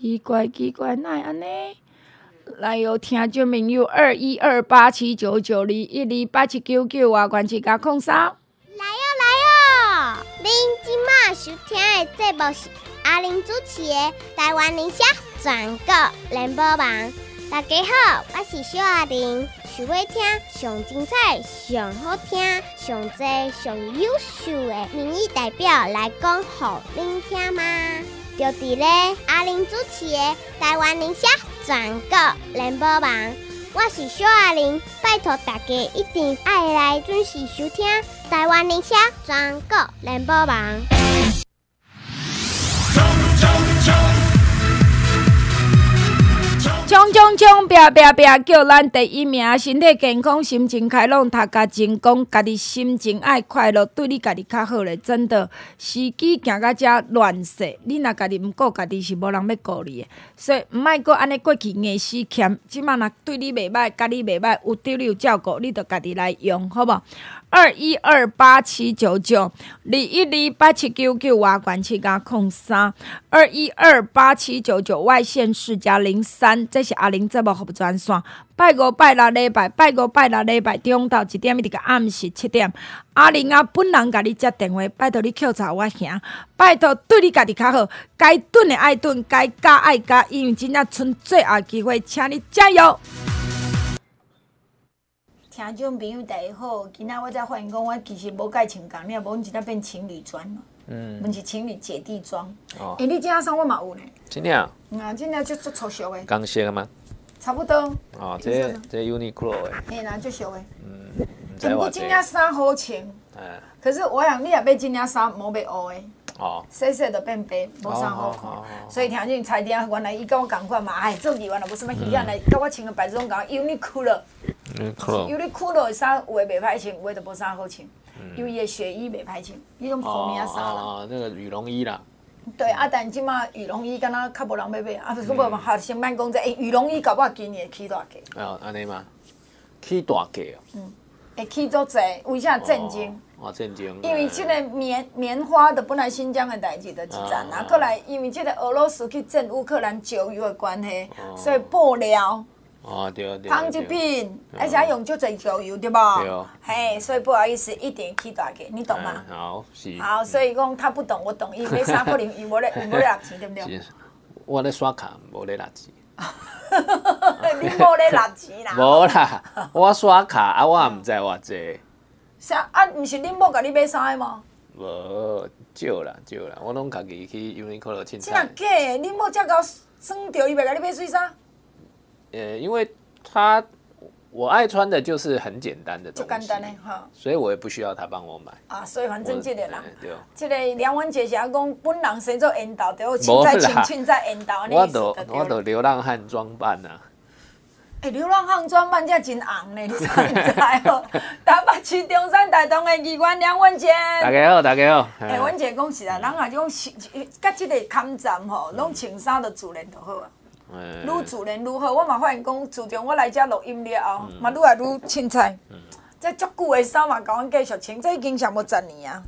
奇怪奇怪，哪会安尼？来有听众朋友二一二八七九九二一二八七九九啊，关系加空三。来哟来哟！您今麦收听的节目是阿玲主持的《台湾宁夏全国联播网》。大家好，我是小阿玲，想要听上精彩、上好听、上济、上优秀的民意代表来讲，互您听吗？就伫咧阿玲主持的《台湾铃声全国联播网》，我是小阿玲，拜托大家一定爱来准时收听《台湾铃声全国联播网》。冲冲冲！拼拼拼！叫咱第一名，身体健康，心情开朗，大家成功，家己心情爱快乐，对你家己较好咧。真的，时机行到遮乱世，你若家己毋顾家己，是无人要顾你诶。所以毋爱搁安尼过去硬死欠，即满若对你袂歹，家你袂歹，有对你有照顾，你着家己来用，好无？二一二八七九九，二一二八七九九，外关七加空三，二一二八七九九，外县市加零三，这是阿玲节目服务专线。拜五拜六礼拜，拜五拜六礼拜中昼一点一直到暗时七点，阿玲啊本人甲你接电话，拜托你扣查我兄，拜托对你家己较好，该炖的爱炖，该加爱加，因为真正剩最后机会，请你加油。听众朋友大家好，今仔我才发现讲，我其实无该穿工，你也无阮真正变情侣装了，嗯，阮是情侣姐弟装。哦，诶、欸，你今仔衫我嘛有呢。真的啊？嗯，今仔就做粗俗的。刚写的吗？差不多。哦，这这 Uniqlo 的。嘿啦，就俗的。嗯。欸、不过今仔衫好穿。哎。可是我想你也买今仔衫，无买乌的。哦。细细的变白，无啥好看。哦、所以听见彩电原来伊跟我共款嘛，哎，做原来无什么稀罕的，甲、嗯、我穿个白种讲 Uniqlo。有哩酷了的衫，有的袂歹穿，有的就无啥好穿。因为伊的雪衣袂歹穿，伊种破棉衫啦。哦，那个羽绒衣啦。对，啊，但即马羽绒衣敢若较无人要买，啊，不过无嘛，先莫讲这，诶，羽绒衣搞不好今年会起大价。哦，安尼嘛，起大价哦。嗯，会起足济，为啥震惊？哦，震惊。因为这个棉棉花的本来新疆的代志的一战，啊后过来因为这个俄罗斯去占乌克兰石油的关系，所以布料。哦，对对。纺织品，而且用就济石油，对不？对。嘿，所以不好意思，一点起大价，你懂吗？好，是。好，所以讲他不懂，我懂。伊买衫可能伊无咧，伊无咧纳钱，对不对？我咧刷卡，无咧拿钱。你无咧拿钱啦？无啦，我刷卡啊，我也毋知偌济。啥啊？毋是恁某甲你买衫的吗？无，少啦少啦，我拢家己去 Uniqlo 凊彩。真啊假？恁某遮高算着伊袂甲你买水衫？呃，因为他我爱穿的就是很简单的东西，就简单的哈，所以我也不需要他帮我买啊。所以反正这个啦，对，这个梁文杰是讲本人生做引导，对，请在请请在引导。我都我都流浪汉装扮呐。哎，流浪汉装扮遮真红呢，你知毋知哦？台北市中山大同的议员梁文杰，大家好，大家好。哎，文杰讲实在，人啊种甲即个抗战吼，拢穿衫的自然就好啊。愈自然愈好，我嘛发现讲，自从我来遮录音了后，嘛愈来愈凊彩。这足久的衫嘛，甲阮继续穿，这已经上要十年啊。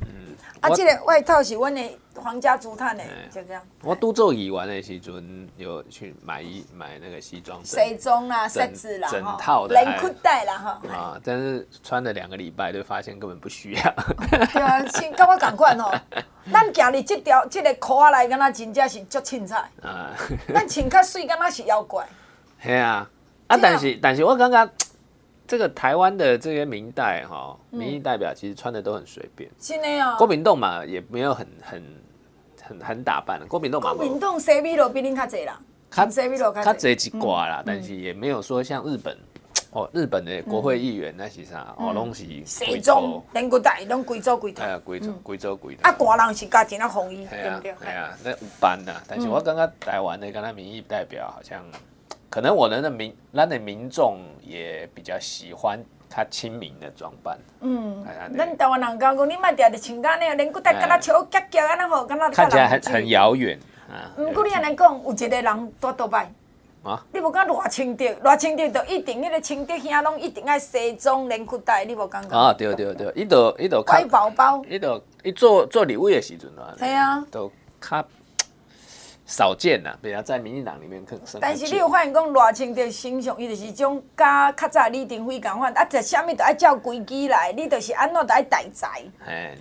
啊，这个外套是阮的皇家竹炭的，就这样。我拄做议员的时阵，有去买一买那个西装。西装啦，设置啦，整套的，连裤带啦，哈。啊，但是穿了两个礼拜，就发现根本不需要。对啊，先跟我赶快哦。咱行哩，这条这个裤仔来，敢若真正是足凊彩。啊。咱穿较水，敢若是妖怪。系啊，啊，但是但是我感觉这个台湾的这些民代哈，民意代表其实穿的都很随便。是的哦。国民党嘛，也没有很很很很打扮。国民党嘛。国民党西米露比恁较济啦。较西米露较济一挂啦，但是也没有说像日本。哦，日本的国会议员那是啥？哦，拢是西装，连个带拢贵州贵头。哎呀，贵州贵州贵头。啊，大人是加件啊红衣，对不对？哎呀，那有班呐。但是我刚刚台湾的跟他民意代表好像，可能我们的民，那的民众也比较喜欢他亲民的装扮。嗯，咱台湾人讲讲，你莫定定穿连个带跟他超夹夹安，那好，跟他看起来很很遥远啊。不过你安尼讲，有一个人多多拜。啊！你无讲偌清德，偌清德就一定迄个清德兄拢一定爱西装连裤带，你无感觉？啊，对对对，伊都伊都开包包，伊都伊做做礼物的时阵啊，系啊，都较少见呐，比较在民进党里面可能。但是你有发现讲，赖清德形象伊就是种甲较早李登辉共款，啊，食啥物都爱照规矩来，你就是安怎都爱大才，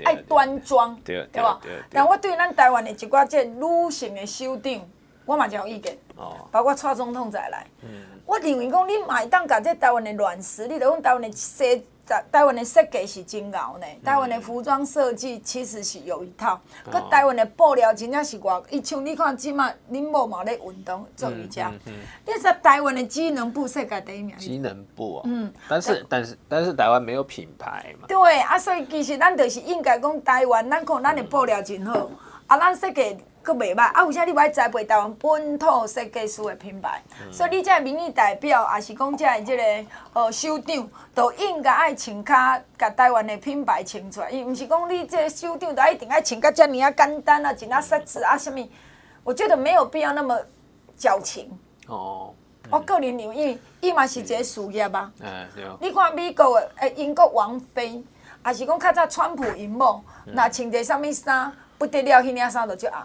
爱端庄，对对吧？但我对咱台湾的一寡这女性的首长，我嘛真有意见。哦。包括蔡总统再来，嗯，我认为讲你嘛会当甲这台湾的软实力，就讲台湾的设。台台湾的设计是真牛呢，台湾的服装设计其实是有一套，搁、嗯、台湾的布料真正是外，伊像你看即马恁某嘛咧运动做瑜伽，嗯嗯嗯、你说台湾的机能布世界第一名。机能布啊，嗯，但是但是但是台湾没有品牌嘛。对啊，所以其实咱就是应该讲台湾，咱看咱的布料真好，嗯、啊，咱设计。佫袂歹，啊，有啥你爱栽培台湾本土设计师的品牌，嗯、所以你这民意代表，也是讲这个即个呃首长，都应该爱穿较，甲台湾的品牌穿出来。伊毋是讲你这个首长，都一定爱穿甲遮尔啊简单啊，穿啊实质啊，啥物？我觉得没有必要那么矫情。哦。嗯、我个人认为，伊嘛是一个事业啊。嗯，对。你看美国的诶英国王妃，也是讲较早川普因某，若穿着啥物衫，不得了，迄领衫就就红。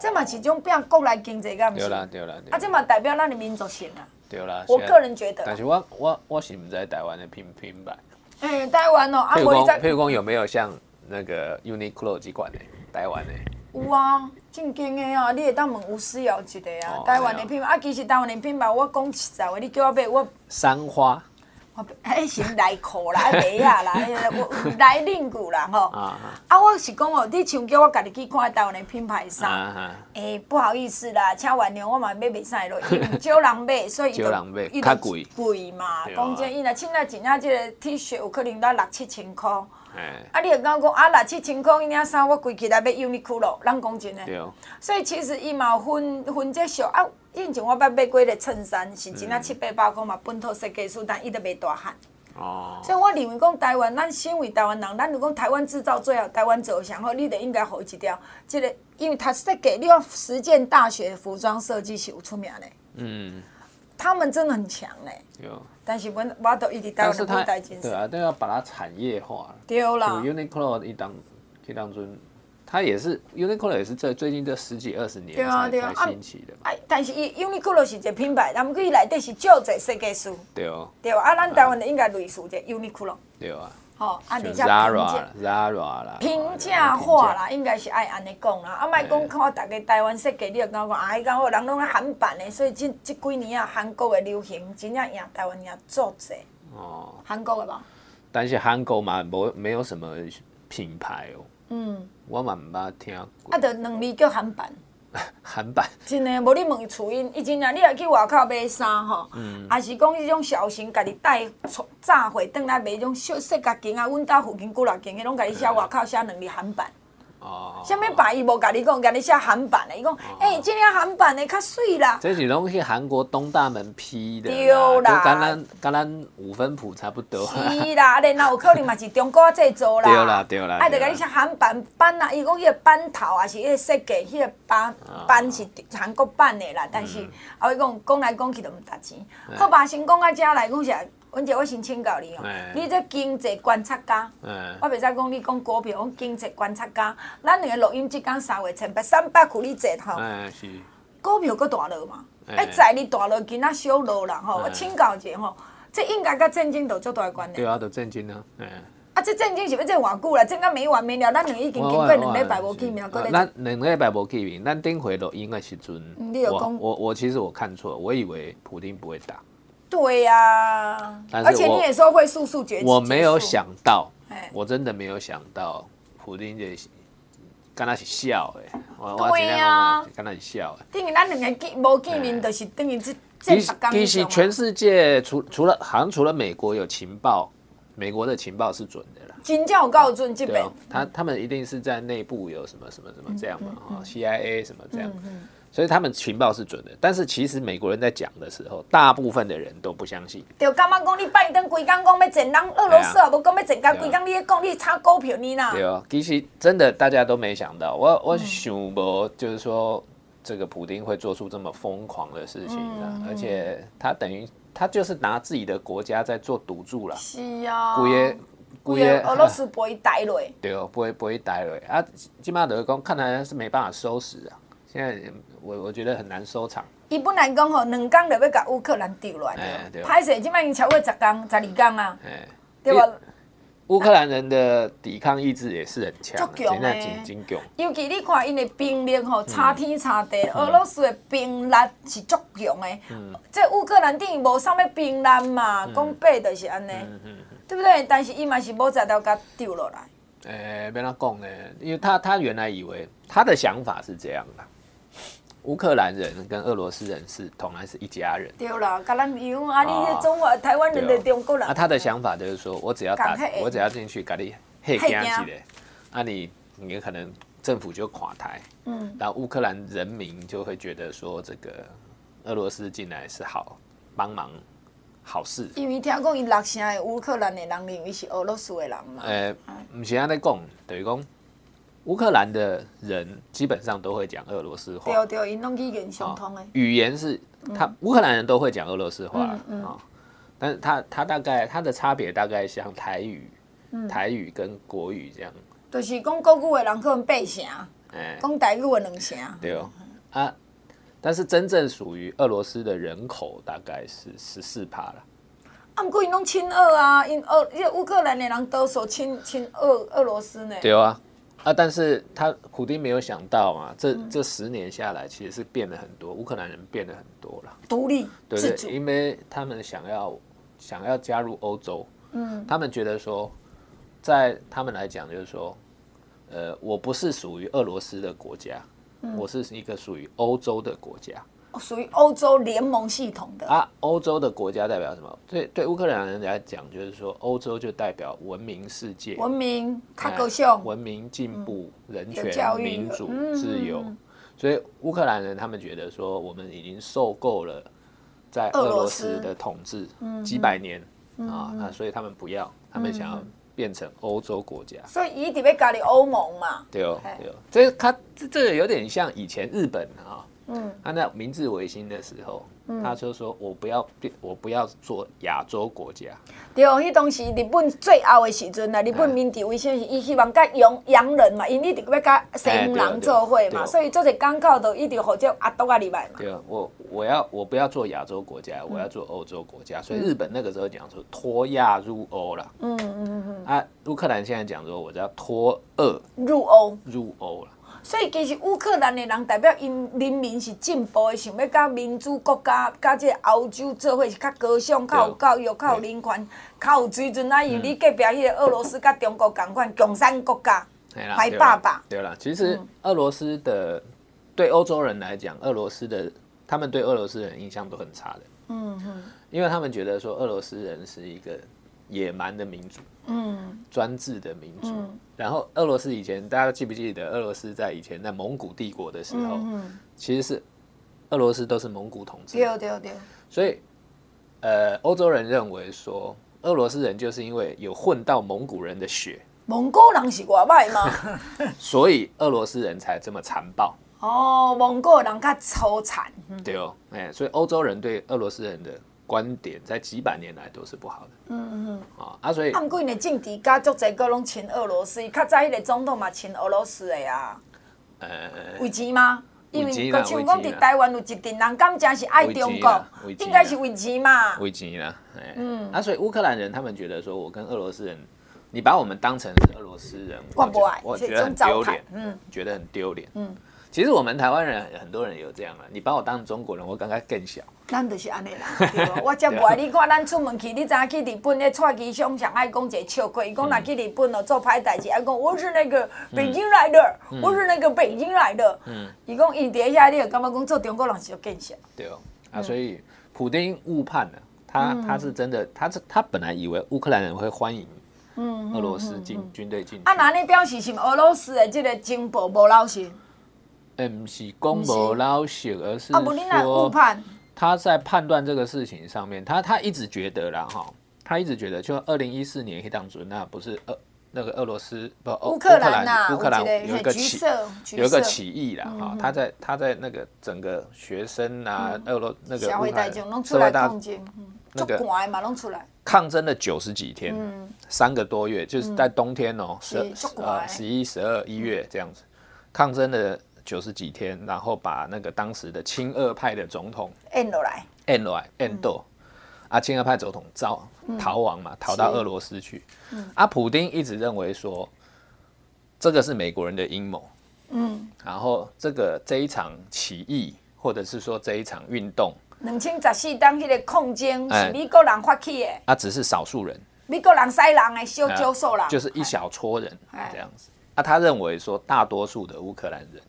这嘛是一种变国内经济，敢毋是？对啦对啦。啊，这嘛代表咱的民族性啊。对啦。我个人觉得。但是我我我是毋知台湾的品品牌。哎，台湾哦，譬如讲，譬如讲有没有像那个 Uniqlo 这款的台湾的？有啊，正经的啊，你会当问吴思瑶一个啊，台湾的品牌啊，其实台湾的品牌，我讲实在话，你叫我买我。三花。迄是内裤啦，鞋啊啦，我来领裤啦吼。啊，我是讲哦，你像叫我家己去看台湾的品牌衫，诶，不好意思啦，请原谅我嘛买袂使咯，少人买，所以伊就伊就贵贵嘛。讲真，伊若凊彩一领即个 T 恤有可能到六七千块。啊，你会讲讲啊，六七千块伊领衫，我规起来要 Uniqlo，人讲真诶。所以其实伊嘛有分分这小啊。以前我捌买过个衬衫，是真啊七八百箍嘛，本土设计师，但伊都袂大汉。哦。所以我认为讲台湾，咱身为台湾人，咱如果台湾制造最好，台湾做上好，你得应该好一条。这个，因为他设计，你看实践大学服装设计是有出名的。嗯。他们真的很强嘞。有。但是我我都一直台湾的不带进。对啊，都要把它产业化。对啦。Uniqlo 一当，一当尊。它也是 Uniqlo 也是这最近这十几二十年才才兴起的。哎，但是 Uniqlo 是一个品牌，他们可以内底是就这设计师。对哦。对啊，咱台湾的应该类似这 Uniqlo。对啊。好，啊，而且评价。Zara 啦。平价化啦，应该是爱安尼讲啦。啊，莫讲看大家台湾设计，你就讲讲啊，伊讲好人拢咧韩版的，所以这这几年啊，韩国的流行真正赢台湾赢足济。哦。韩国的吧。但是韩国嘛，无没有什么品牌哦。嗯。我嘛毋捌听过。啊，就两字叫韩版。韩版。真诶，无你问厝因，伊真正你若去外口买衫吼，也，是讲迄种小型家己带炸货，转来买种小细甲件啊，阮兜附近几落间，伊拢家己写外口写两字韩版。哦，啥物版伊无甲你讲，甲你写韩版的，伊讲，诶，即领韩版的较水啦。这是拢去韩国东大门批的，对啦，跟咱跟咱五分埔差不多。是啦，然后有可能嘛是中国制造啦。对啦，对啦。啊，就甲你写韩版版啦，伊讲迄个版头啊是迄个设计，迄个版版是韩国版的啦，但是后，伊讲讲来讲去都毋值钱。好吧，先讲到，遮来讲是。文姐，我先请教你哦。你这经济观察家，我袂使讲你讲股票，讲经济观察家。咱两个录音即讲三月千八三百苦你坐吼。是。股票搁大落嘛？哎，在你大落，今仔小落啦吼。我请教一下吼，这应该甲震惊都足大关联。对啊，都震惊啊。啊，这震惊是要这偌久啦？震到没完没了，咱两个已经经过两礼拜无见面，搁咧。咱两礼拜无见面，咱顶回录音的时阵，我我我其实我看错，我以为普丁不会打。对呀、啊，而且你也说会速速决，我没有想到，我真的没有想到，普丁就跟他是笑哎，对呀，跟他是笑哎，等于咱两个见无见面，就是等于这这其实全世界除除了好像除了美国有情报，美国的情报是准的啦，真正有够准，基本他他们一定是在内部有什么什么什么这样嘛，哈，CIA 什么这样。所以他们情报是准的，但是其实美国人在讲的时候，大部分的人都不相信。就刚刚讲你拜登规工讲要整人，俄罗斯啊无讲要整，刚规工你咧讲你炒股票你呐？对哦，其实真的大家都没想到，我我想无就是说这个普丁会做出这么疯狂的事情的，嗯、而且他等于他就是拿自己的国家在做赌注了。是啊。故意故意俄罗斯不会待落。对哦，不会不会待落啊！基本上就是讲，看来是没办法收拾啊。现在。我我觉得很难收场。伊本来讲吼，两天就要甲乌克兰丢乱，歹势，即摆已经超过十天、十二天啊，对吧？乌克兰人的抵抗意志也是很强，真的真强。尤其你看，因的兵力吼，差天差地。俄罗斯的兵力是足强的。这乌克兰等于无啥物兵力嘛，讲白就是安尼，对不对？但是伊嘛是无才调甲丢落来。诶，别那讲呢，因为他他原来以为他的想法是这样的。乌克兰人跟俄罗斯人是同来是一家人。对啦，甲咱一样啊！你中华台湾人的中国人。啊，他的想法就是说，我只要打，我只要进去，甲你黑惊起来，啊，你你可能政府就垮台。嗯。然后乌克兰人民就会觉得说，这个俄罗斯进来是好帮忙好事。因为听讲，伊六成的乌克兰的人认为是俄罗斯的人嘛。诶，唔是安尼讲，等于讲。乌克兰的人基本上都会讲俄罗斯话，对对，因拢语言相通的。语言是他乌克兰人都会讲俄罗斯话啊，但是他他大概他的差别大概像台语，台语跟国语这样。就是讲国语的人可能八成，哎，讲台语的两成。对哦，啊，但是真正属于俄罗斯的人口大概是十四趴了。啊，不过因拢亲俄啊，因俄乌克兰的人都说亲亲俄俄罗斯呢。对啊。啊！但是他普丁没有想到嘛，这这十年下来，其实是变了很多，乌克兰人变了很多了，独立，对不对？因为他们想要想要加入欧洲，嗯，他们觉得说，在他们来讲，就是说，呃，我不是属于俄罗斯的国家，我是一个属于欧洲的国家。属于欧洲联盟系统的。啊，欧洲的国家代表什么？对对，乌克兰人来讲，就是说欧洲就代表文明世界，文明、高效、文明进步、人权、民主、自由。所以乌克兰人他们觉得说，我们已经受够了在俄罗斯的统治几百年。啊，那所以他们不要，他们想要变成欧洲国家。所以一定要加入欧盟嘛？对哦，对哦，这他这这个有点像以前日本啊。嗯，他在明治维新的时候，嗯、他就说：“我不要变，我不要做亚洲国家。”对哦，迄当时日本最后的时阵啊，日本明治维新是伊希望甲洋洋人嘛，因为你要甲西洋人做伙嘛，所以做者港口都一定或者阿多啊入来嘛。对啊，我我要我不要做亚洲国家，我要做欧洲国家，所以日本那个时候讲说脱亚入欧了。嗯嗯嗯嗯。啊，乌克兰现在讲说，我要脱俄入欧入欧了。所以其实乌克兰的人代表因人民是进步的，想要甲民主国家、甲这个欧洲做伙是较高尚、较有教育、较有人权、较有水准。啊，伊你隔壁迄个俄罗斯甲中国共款共产国家，坏爸爸。对啦，其实俄罗斯的对欧洲人来讲，俄罗斯的他们对俄罗斯人印象都很差的。嗯哼，因为他们觉得说俄罗斯人是一个。野蛮的民族，嗯，专制的民族。嗯、然后，俄罗斯以前大家记不记得，俄罗斯在以前在蒙古帝国的时候，嗯、其实是俄罗斯都是蒙古统治。对对对。所以，呃，欧洲人认为说，俄罗斯人就是因为有混到蒙古人的血。蒙古人是外卖吗？所以俄罗斯人才这么残暴。哦，蒙古人较粗残。对哦，哎，所以欧洲人对俄罗斯人的。观点在几百年来都是不好的。嗯嗯啊啊，所以他们过年的政治家族在各拢亲俄罗斯，较早迄个总统嘛亲俄罗斯的呀。呃，为钱吗？因为像讲伫台湾有一群人，敢真是爱中国，应该是为钱嘛。为钱啦，嗯啊，所以乌克兰人他们觉得说，我跟俄罗斯人，你把我们当成是俄罗斯人，我不爱，我觉得很丢脸，嗯，觉得很丢脸，嗯。其实我们台湾人很多人有这样了，你把我当中国人，我感觉更小。咱就是安尼啦，我才不爱你看咱出门去，你知影去日本咧，蔡其昌上爱讲一个笑话，伊讲若去日本哦做歹代志，爱讲我是那个北京来的，我是那个北京来的。嗯，伊讲伊底下你就感觉讲做中国人是更小。对哦，啊，所以普丁误判了，他他是真的，他是他本来以为乌克兰人会欢迎，嗯，俄罗斯进军队进。啊，那你表示是俄罗斯的这个情报无老实？不是公无老实，而是说他在判断这个事情上面，他他一直觉得啦哈，他一直觉得，就二零一四年黑当主那不是俄那个俄罗斯不乌克兰乌克兰有一个起有一个起义啦哈，他在他在那个整个学生啊俄罗那个社会大那个抗争了九十几天，三个多月，就是在冬天哦十呃十一十二一月这样子。抗争的九十几天，然后把那个当时的亲俄派的总统按落来，按落来，摁斗，啊，亲俄派总统遭逃亡嘛，逃到俄罗斯去。啊，普丁一直认为说，这个是美国人的阴谋。嗯，然后这个这一场起义，或者是说这一场运动，两千十四当那个空间是美国人发起的，啊，只是少数人，美国人塞人的小少数人，就是一小撮人这样子。啊，他认为说，大多数的乌克兰人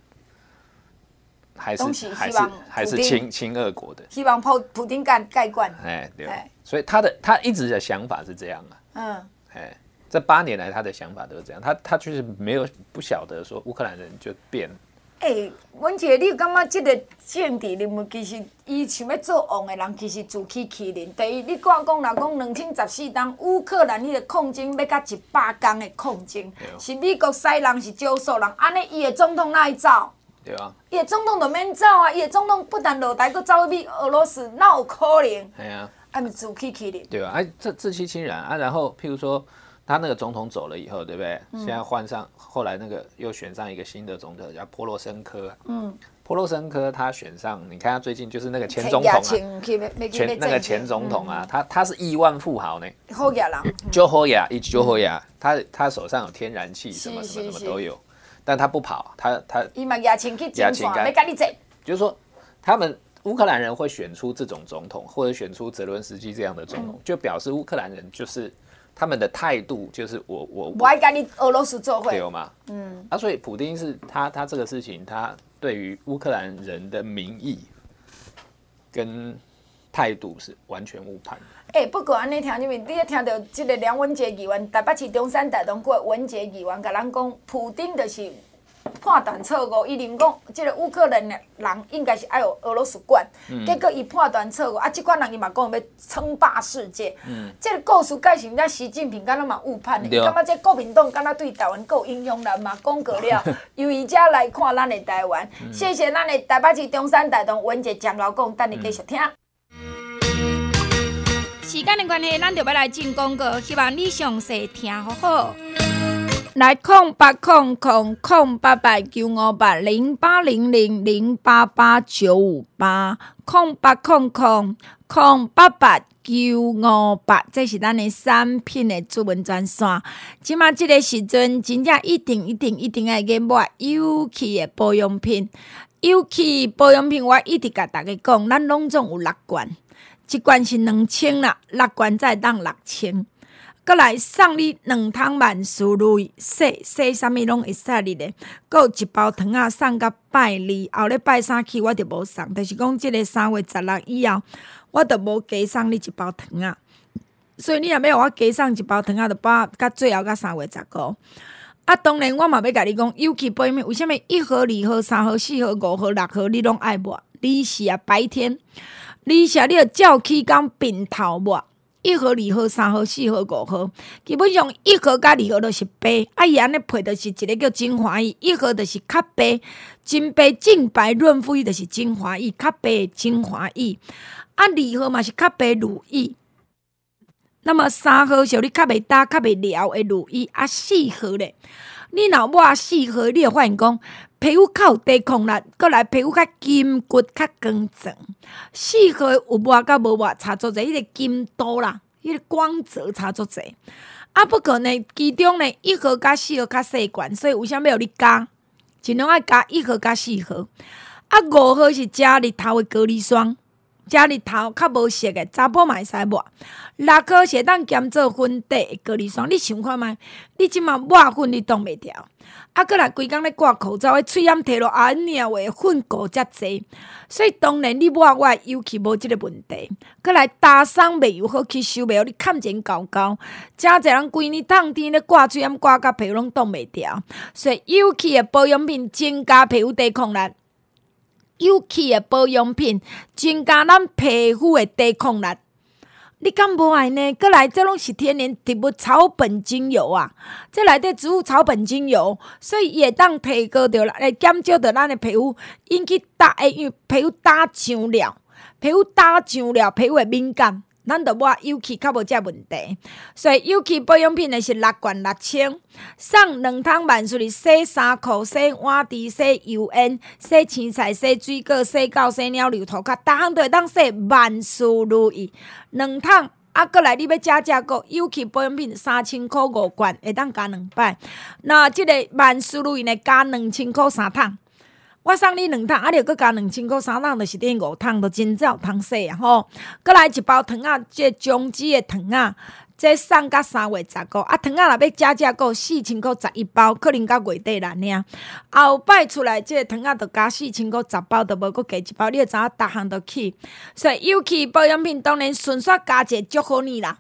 还是还是还是亲亲俄国的，希望普普丁盖盖棺。哎，对，所以他的他一直的想法是这样啊。嗯，哎。这八年来，他的想法都是这样，他他确实没有不晓得说乌克兰人就变。哎、欸，文姐，你感觉这个政治人物其实伊想要做王的人，其实自欺欺人。第一，你讲讲若讲两千十四当乌克兰迄个抗争要到一百天的抗争，哦、是美国西人是少数人，安尼伊的总统哪会走？对啊，伊的总统就免走啊，伊的总统不但落台，佫走去俄罗斯，哪有可能？系啊，安尼自欺欺人。对啊，哎，这自欺欺人啊。然后譬如说。他那个总统走了以后，对不对？嗯、现在换上，后来那个又选上一个新的总统，叫波罗申科。嗯，波罗申科他选上，你看他最近就是那个前总统啊，前那个前总统啊，他他是亿万富豪呢。好野人，就好野，一直就好野。他他手上有天然气，什么什么什么都有，但他不跑，他他。伊嘛亚青去竞选，没跟你走。就是说，他们乌克兰人会选出这种总统，或者选出泽伦斯基这样的总统，嗯、就表示乌克兰人就是。他们的态度就是我我我爱跟你俄罗斯做会对吗？嗯，啊，所以普丁是他他这个事情，他对于乌克兰人的民意跟态度是完全误判。哎、欸，不过安尼听，因为你也听到这个梁文杰议员，台北市中山大同区文杰议员，甲咱讲，普丁就是。判断错误，伊认讲，即个乌克兰的人应该是爱有俄罗斯管，嗯、结果伊判断错误，啊，即款人伊嘛讲要称霸世界，嗯，即个故事改成，咱习近平敢若嘛误判的，伊感觉即国民党敢若对台湾够影响力嘛，讲过了，由伊遮来看咱的台湾，嗯、谢谢咱的台北市中山大同文杰讲老公，等你继续听。嗯、时间的关系，咱就要来进广告，希望你详细听好好。来空八空空空八八九五八零八零零零八八九五八空八空空空八八九五八，这是咱的产品的主文专线。即马这个时阵，真正一定一定一定要去买有气的保养品。有气保养品，我一直甲大家讲，咱拢总有六罐，一罐是两千啦，六罐再当六千。过来送你两桶万事如意，洗洗啥物拢会使你的。阁有一包糖仔送甲拜二，后礼拜三去我就无送，就是讲即个三月十六以后，我就无加送你一包糖仔。所以你若要我加送一包糖仔，就包甲最后甲三月十五。啊，当然我嘛要甲你讲，尤其背面为虾米一盒、二盒、三盒、四盒、五盒、六盒你拢爱抹？你是啊白天，你是啊你要照起工并头抹。一盒、二盒、三盒、四盒、五盒，基本上一盒甲二盒都是白，啊伊安尼配着是一个叫精华液，一盒着是较白，真白净白润肤液着是精华液，较白的精华液，啊二盒嘛是较白乳液，那么三盒小你较袂焦、较袂撩的乳液，啊四盒咧，你若抹四号，你会发现讲。皮肤较有抵抗力，阁来皮肤较筋骨较光泽。四号有抹甲无抹差足侪，迄个金度啦，迄个光泽差足侪。啊，不过呢，其中呢一盒甲四盒较细罐，所以为啥物要你加，尽量爱加一盒甲四盒。啊，五号是加日头的隔离霜。遮日头较无色的查甫嘛会使抹，六颗是当兼做粉底隔离霜。你想看觅？你即马抹粉你挡袂牢，啊，阁来规工咧挂口罩，诶，喙炎摕落啊，话粉膏遮侪，所以当然你抹我尤其无即个问题。阁来打霜袂又好吸收，袂好你看前搞搞，诚侪人规年烫天咧挂喙炎挂甲皮肤拢挡袂牢，所以尤其诶保养品增加皮肤抵抗力。有气的保养品，增加咱皮肤的抵抗力。你敢无爱呢？阁来，这拢是天然植物草本精油啊！这内底植物草本精油，所以也当提高着来减少着咱的皮肤引起大，因皮肤打上了，皮肤打上了，皮肤的敏感。咱着抹有机较无遮问题。所以有机保养品的是六罐六千，送两桶万斯利洗衫裤、洗碗池、洗油烟、洗青菜、洗水果、洗狗、洗猫、留涂骹，逐项都会当洗万事如意。两桶。啊，过来，你要加价购有机保养品三千块五罐，会当加两摆。那即个万事如意呢，加两千块三桶。我送你两桶，啊，你阁加两千块三桶，就是等于五桶，都真正有通说啊！吼，过来一包糖仔，即个中枝的糖仔。这送到三月十五，啊，糖仔若要加价购四千块十一包，可能到月底啦呢。后摆出来，这个糖仔着加四千块十包，都无阁加一包，你会知影逐项都去。所以有机保养品当然顺续加一祝福你啦。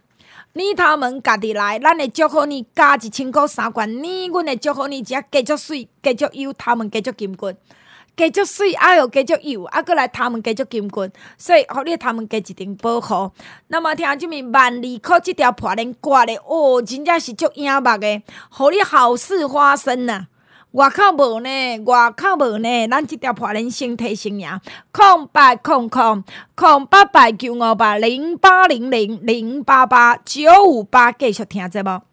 你头门家己来，咱会祝福你加一千块三罐，你阮会祝福你只加足水，加足油，头门加足金龟。加足水，啊哟，加足油，啊，阁来头毛加足金棍，所以互你头毛加一定保护。那么听即面万利科这条破链挂咧，哦，真正是足影目诶，互你好事发生呐！外口无呢，外口无呢，咱这条破链先提醒呀，空八空空空八八九五八零八零零零八八九五八，继续听者无？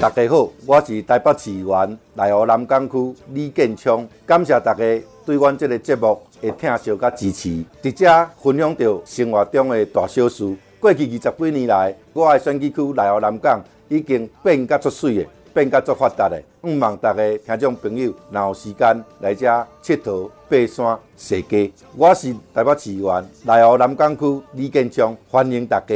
大家好，我是台北市员内湖南港区李建昌，感谢大家对阮这个节目的听收和支持，而且分享到生活中的大小事。过去二十几年来，我的选举区内湖南港已经变甲出水的，变甲足发达的。毋望大家听众朋友，若有时间来遮佚佗、爬山、踅街。我是台北市议员内湖南港区李建章，欢迎大家。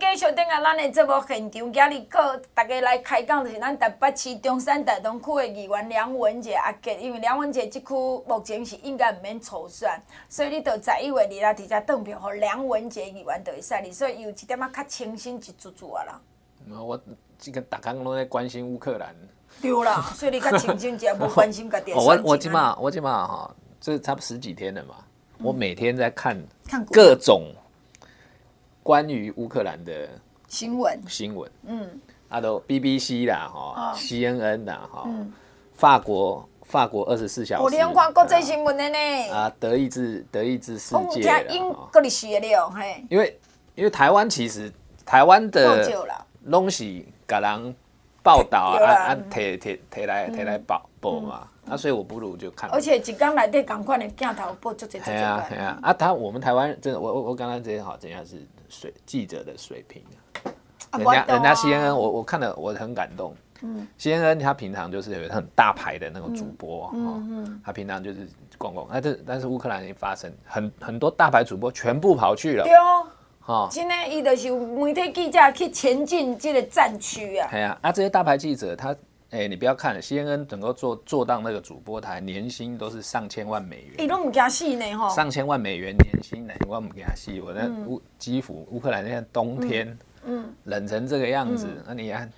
继续等下，咱的节目现场，今日靠大家来开讲，就是咱台北市中山大同区的议员梁文杰阿杰，因为梁文杰即区目前是应该毋免初选，所以你到十一月二啦，直接投票，和梁文杰议员就会使你，所以有一点仔较清新一 chút chút 啊啦。我这个大家拢在关心乌克兰。对啦，所以你较清新一点，无关心家己。我我起码我起码哈，这差不多十几天了嘛，我每天在看各种。关于乌克兰的新闻，新闻，嗯，啊都 BBC 啦，哈，CNN 啦，哈，法国法国二十四小时，我连看国际新闻的呢，啊，德意志德意志世界啦，因为因为台湾其实台湾的东西，甲人报道啊啊，提提提来提来报报嘛。啊，所以我不如就看。而且一天内底同款的镜头报足侪足侪。系啊系啊，啊他我们台湾真的，我我我刚刚这些好，真的是水记者的水平啊。人家人家 CNN，我我看了我很感动。嗯。CNN 他平常就是有很大牌的那种主播，嗯嗯。他平常就是逛逛，但是但是乌克兰已经发生很很多大牌主播全部跑去了。对哦。哈。现在伊就是媒体记者去前进这个战区啊。系啊，啊这些大牌记者他。哎、欸，你不要看 CNN 能够做做到那个主播台，年薪都是上千万美元。哎、欸，都唔惊死呢吼！上千万美元年薪呢，我唔惊死。我在乌基辅乌克兰现在冬天，嗯，嗯冷成这个样子，那、嗯、你看。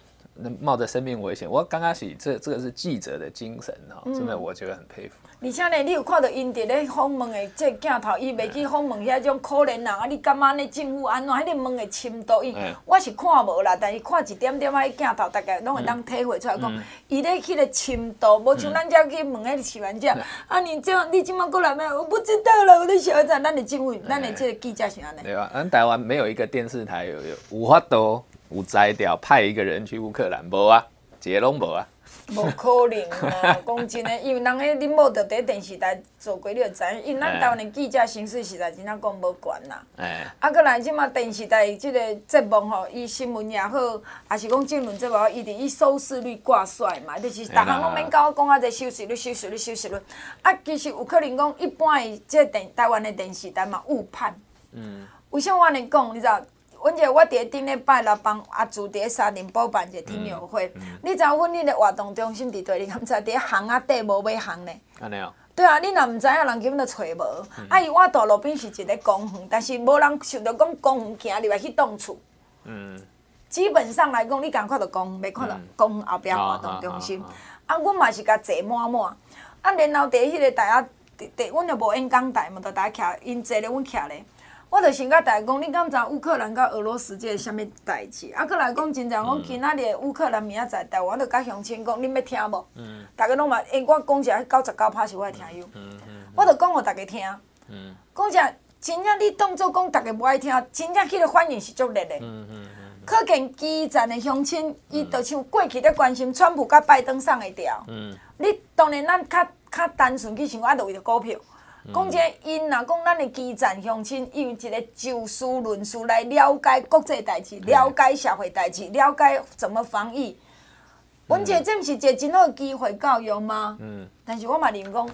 冒着生命危险，我刚开始这这个是记者的精神哦，真的我觉得很佩服。而且呢，你有看到因伫咧访问的这镜头，伊袂去访问遐种可怜人啊，你感觉呢政府安怎？迄个问的深度，伊我是看无啦，但是看一点点啊，镜头大概拢会当体会出来讲，伊咧去个深度，无像咱遮去问迄个市民者，啊你这你今麦过来没有？我不知道了，我的小孩子，咱的政府，咱的这个记者是安尼。对啊，咱台湾没有一个电视台有有有法度。有才调派一个人去乌克兰，无啊，一个拢无啊。无可能啊！讲真诶，因为人迄恁某着伫电视台做过，你就知影。因为咱台湾诶记者薪水实在真正讲无悬啦。哎。啊，搁来即马电视台即个节目吼，伊新闻也好，还是讲政论节目，伊伫伊收视率挂帅嘛，就是逐项拢免甲我讲啊，这收视率、收视率、收视率。啊，其实有可能讲一般诶，即个电台湾诶电视台嘛误判。嗯。为什么我安尼讲？你知道？阮这我伫顶礼拜六帮阿朱伫沙林补办一个听友会，嗯嗯、你知影阮恁的活动中心伫佗？你敢知伫巷仔底无买巷呢？安尼哦。对啊，你若毋知影，人根本就找无。嗯、啊，伊我大路边是一个公园，但是无人想着讲公园行入来去当厝。嗯。基本上来讲，你敢看到公园，袂看到公园后壁活动中心。啊，阮嘛是甲坐满满。啊，然后伫迄个台仔，伫伫，阮就无演讲台嘛，就大家徛，因坐咧，阮徛咧。我就想甲大家讲，你敢知乌克兰甲俄罗斯即个啥物代志？啊，阁来讲真正，讲今仔日乌克兰明仔载台湾，著甲乡亲讲，恁要听无？嗯。大家拢嘛，因我讲一下九十九拍是我的听友。嗯嗯。我著讲互大家听。嗯。讲一下真正你当做讲大家无爱听，真正迄个反应是足热的。嗯嗯嗯。可见基层的乡亲，伊著像过去咧关心川普甲拜登送会调。嗯。你当然咱较较单纯去想，啊，就为着股票。讲即个因若讲咱的基层乡亲，用一个就事论事来了解国际代志，了解社会代志，了解怎么防疫。阮这这毋是一个真好的机会教育吗？嗯。但是我嘛认为讲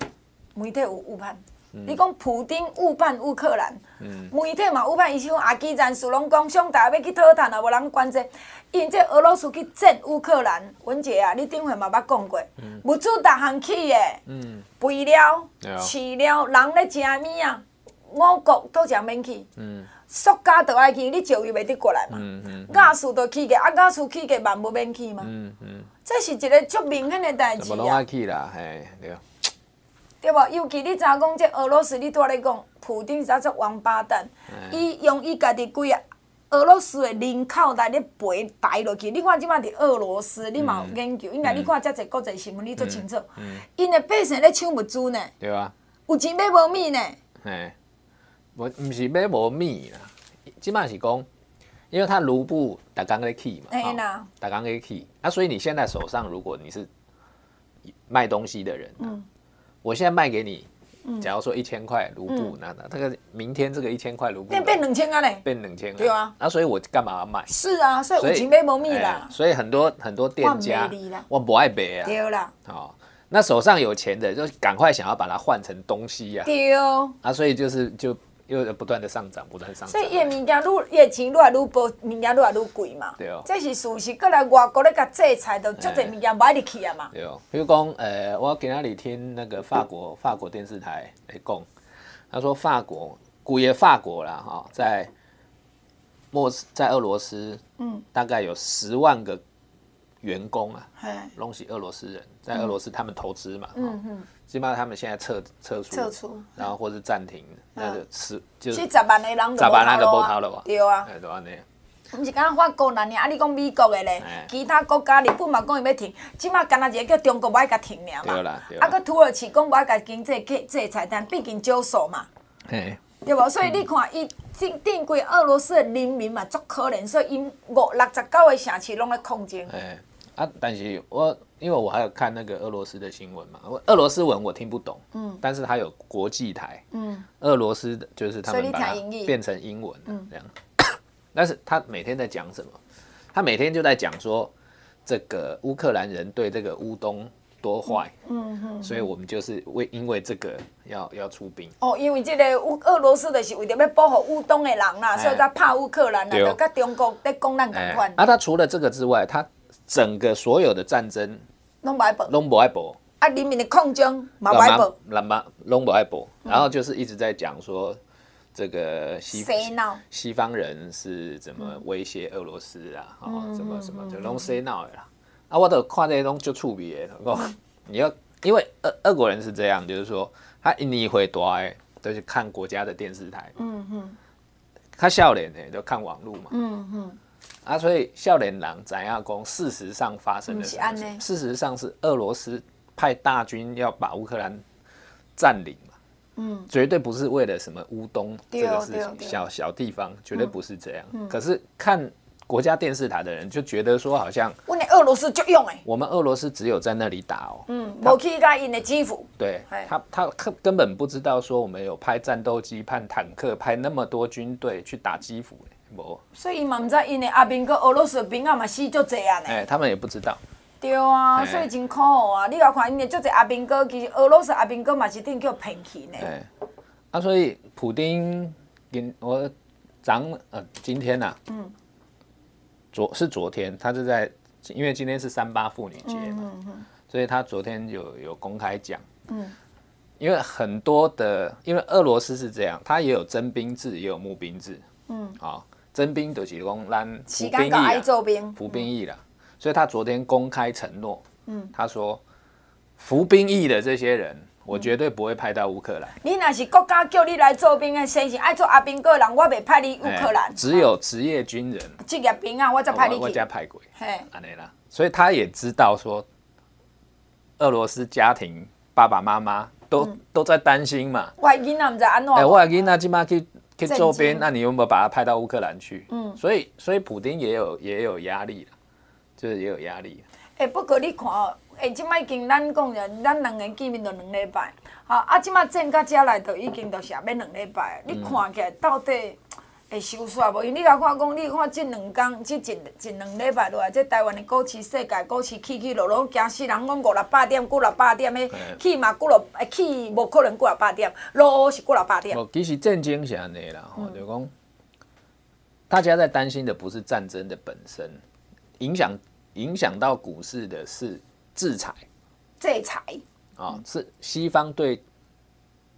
媒体有误判。你讲普丁误判乌克兰，嗯、媒体嘛误判，伊是讲阿基战术拢讲，上大家要去讨谈啊，无人关心。因这俄罗斯去战乌克兰，文杰啊，你顶回嘛捌讲过，嗯、物资逐项去的，嗯、肥料、饲料、人咧食物啊，五国都食免去。嗯、塑胶都爱去，你石油袂得过来嘛？亚速都起价，啊亚速起价万无免去嘛？嗯嗯、这是一个足明显的代志啊。对无？尤其你知影讲，即俄罗斯，你拄仔咧讲，普丁是只王八蛋，伊、嗯、用伊家己规个俄罗斯的人口来咧赔抬落去。你看即摆伫俄罗斯，你嘛有研究，因为、嗯、你看遮济国际新闻，你足清楚。因的百姓咧抢物资呢，对啊，有钱买无米呢。嘿，无毋是买无米啦，即摆是讲，因为他卢布逐工咧起嘛，哎呐，逐工咧起。啊，所以你现在手上，如果你是卖东西的人，嗯。我现在卖给你，假如说一千块卢布，那那这个明天这个一千块卢布变变两千啊嘞，变两千对啊，那所以我干嘛要卖？是啊，所以五千买无米啦。所以很多很多店家，我不爱卖啊。对啦，好，那手上有钱的就赶快想要把它换成东西呀。对哦，啊，所以就是就。又不断的上涨，不断上涨。所以伊个物件愈伊个钱愈来愈薄，物件愈来愈贵嘛。对哦。这是事实，过来外国咧甲制裁，就足侪物件买入去啊嘛。对哦。比如讲，呃，我今仔日听那个法国法国电视台来讲，他说法国古爷法国啦哈，在莫斯在俄罗斯，嗯，大概有十万个员工啊，拢是俄罗斯人，在俄罗斯他们投资嘛，嗯嗯。基本上他们现在撤撤出，撤出，然后或是暂停，那就十就十万的人都无头路啊，对啊，都安尼。毋是讲法国那呢？啊，你讲美国的咧，其他国家日本嘛讲伊要停，即马干那一个叫中国无爱甲停尔嘛。啊，搁土耳其讲无爱甲经济制制裁，但毕竟少数嘛。对无？所以你看，伊定定规俄罗斯的人民嘛，足可怜，所以因五六十九个城市拢咧控制。啊，但是我因为我还有看那个俄罗斯的新闻嘛，俄罗斯文我听不懂，嗯，但是它有国际台，嗯，俄罗斯的就是他们把它变成英文，嗯，这样，但是他每天在讲什么？他每天就在讲说这个乌克兰人对这个乌东多坏，嗯哼，所以我们就是为因为这个要要出兵。哦，因为这个乌俄罗斯的是为了要保护乌东的人啦，所以他怕乌克兰，就跟中国在攻咱同款。啊，他除了这个之外，他整个所有的战争拢不爱报，拢不爱报啊！人民的抗争嘛不爱报，那么拢不爱报。然后就是一直在讲说，这个西西方人是怎么威胁俄罗斯啊？哦，什么什么就拢洗脑的啦。啊，我都看这些东西就触别的。你要因为俄俄国人是这样，就是说他一年回多都是看国家的电视台。嗯哼，他笑脸呢，就看网络嘛。嗯哼。啊，所以笑脸狼怎样讲？事实上发生的事，事实上是俄罗斯派大军要把乌克兰占领嘛，嗯，绝对不是为了什么乌东这个事情，小小地方绝对不是这样。嗯、可是看国家电视台的人就觉得说，好像我们俄罗斯就用哎，我们俄罗斯只有在那里打哦，嗯，没去他印的基辅，对，他他根根本不知道说我们有派战斗机、派坦克、派那么多军队去打基辅。所以伊嘛毋知因的阿兵哥俄罗斯的兵啊嘛死足济啊呢。哎，他们也不知道。对啊，所以真可恶啊！你来看因的足济阿兵哥，其实俄罗斯阿兵哥嘛是顶叫骗去呢。哎，啊，所以普丁今我昨呃今天呐、啊，嗯，昨是昨天，他是在因为今天是三八妇女节嘛，嗯嗯嗯、所以他昨天有有公开讲，嗯，因为很多的，因为俄罗斯是这样，他也有征兵制，也有募兵制，嗯，啊。征兵就是讲咱服兵役啦，服兵役啦，所以他昨天公开承诺，嗯，他说服兵役的这些人，我绝对不会派到乌克兰。你若是国家叫你来做兵的，先是爱做阿兵哥人，我袂派你乌克兰。只有职业军人，职业兵啊，我才派你去。我才派鬼。嘿，安尼啦，所以他也知道说，俄罗斯家庭爸爸妈妈都都在担心嘛。外囡仔唔知安怎？哎，外囡仔今嘛去去周边，那你有没有把他派到乌克兰去？嗯，所以所以普丁也有也有压力，就是也有压力。哎，不过你看哦，哎，欸，即摆已经咱讲了，咱两个见面都两礼拜，好啊，即摆正到遮来都已经都是要两礼拜，你看起来到底？会收煞无？因为你甲看讲，你看即两工，即一一两礼拜落来，即台湾的股市世界股市起起落落，惊死人！讲五六百点，过六百点的起嘛，过六起无可能过六百点，落是过六百点。其实震惊是安尼啦，吼、嗯，就讲大家在担心的不是战争的本身，影响影响到股市的是制裁。制裁啊，是西方对。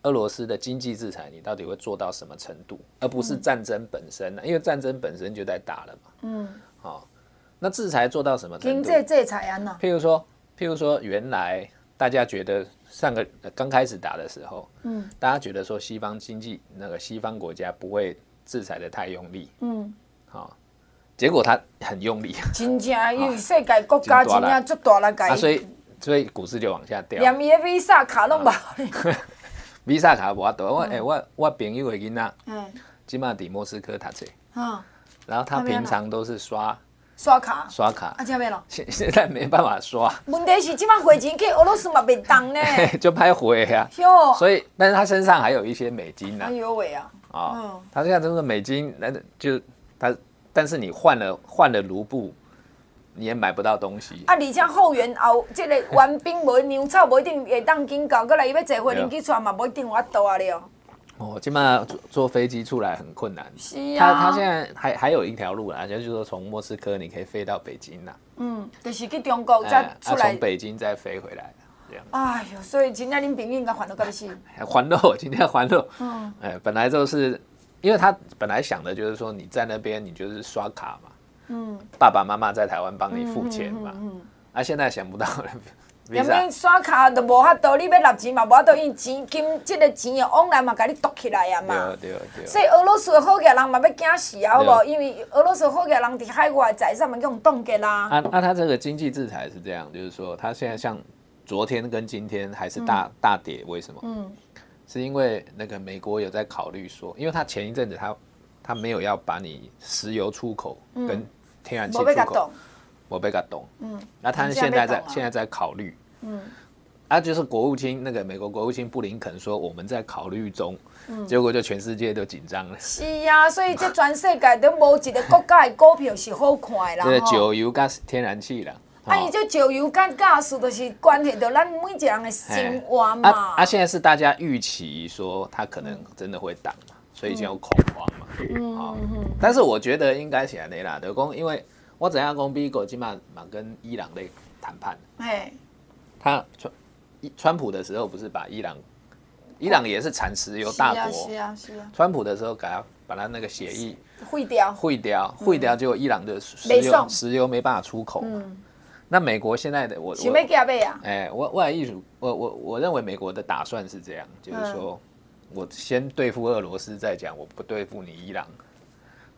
俄罗斯的经济制裁，你到底会做到什么程度？而不是战争本身呢？因为战争本身就在打了嘛。嗯。好，那制裁做到什么程度？经济制裁啊？譬如说，譬如说，原来大家觉得上个刚开始打的时候，嗯，大家觉得说西方经济那个西方国家不会制裁的太用力，嗯，好，结果他很用力。真正 因为世界国家真正做大了改，所以所以股市就往下掉。连伊的 Visa 卡都冇。Visa 卡无法度，我诶、欸，我我朋友的囡仔，即嘛伫莫斯科读册，嗯，然后他平常都是刷刷卡。刷卡，啊，现在没了，现现在没办法刷。问题是今嘛汇钱去俄罗斯嘛袂当呢，就拍回呀，所以，但是他身上还有一些美金呢，有尾啊，啊，嗯，他现在都是美金，那就他，但是你换了换了卢布。你也买不到东西。啊，而且后援后，这个援兵无粮草，无一定会当紧搞。过来伊要坐飞轮去出嘛，无一定有法度啊了。哦，起码坐坐飞机出来很困难。是啊。他他现在还还有一条路啦，就是说从莫斯科你可以飞到北京啦。嗯，就是去中国再出来。从北京再飞回来。哎呦，所以今天恁朋友应该烦恼个死。烦恼，今天烦恼。嗯。哎，本来就是，因为他本来想的就是说你在那边你就是刷卡嘛。嗯，爸爸妈妈在台湾帮你付钱嘛，嗯啊，现在想不到了。连免刷卡都无法度，你要拿钱嘛，无法度，因为钱金这个钱哦，往来嘛，甲你夺起来啊嘛。对对对。所以俄罗斯的好个人嘛要惊死啊，好不？因为俄罗斯好个人伫海外财产嘛，用冻结啦。啊，那他这个经济制裁是这样，就是说，他现在像昨天跟今天还是大、嗯、大跌，为什么？嗯，是因为那个美国有在考虑说，因为他前一阵子他他没有要把你石油出口跟、嗯。天然气出口，我被他懂。嗯，那他现在在现在在考虑。嗯，啊，就是国务卿那个美国国务卿布林肯说我们在考虑中，结果就全世界都紧张了。是呀，所以这全世界都无一个国家的股票是好看的啦。这个石油跟天然气啦。啊，伊这石油跟加速都是关系到咱每一个人的生活嘛。啊，现在是大家预期说他可能真的会挡嘛，所以就有恐慌嘛。嗯，但是我觉得应该起来的啦，德公，因为我怎样讲，美国今嘛嘛跟伊朗的谈判，哎，他川川普的时候不是把伊朗，伊朗也是产石油大国，是啊是啊，川普的时候给他把他那个协议毁掉，毁掉，毁掉，结果伊朗的石油石油没办法出口，那美国现在的我，哎，我我艺术，我我我认为美国的打算是这样，就是说。我先对付俄罗斯，再讲我不对付你伊朗，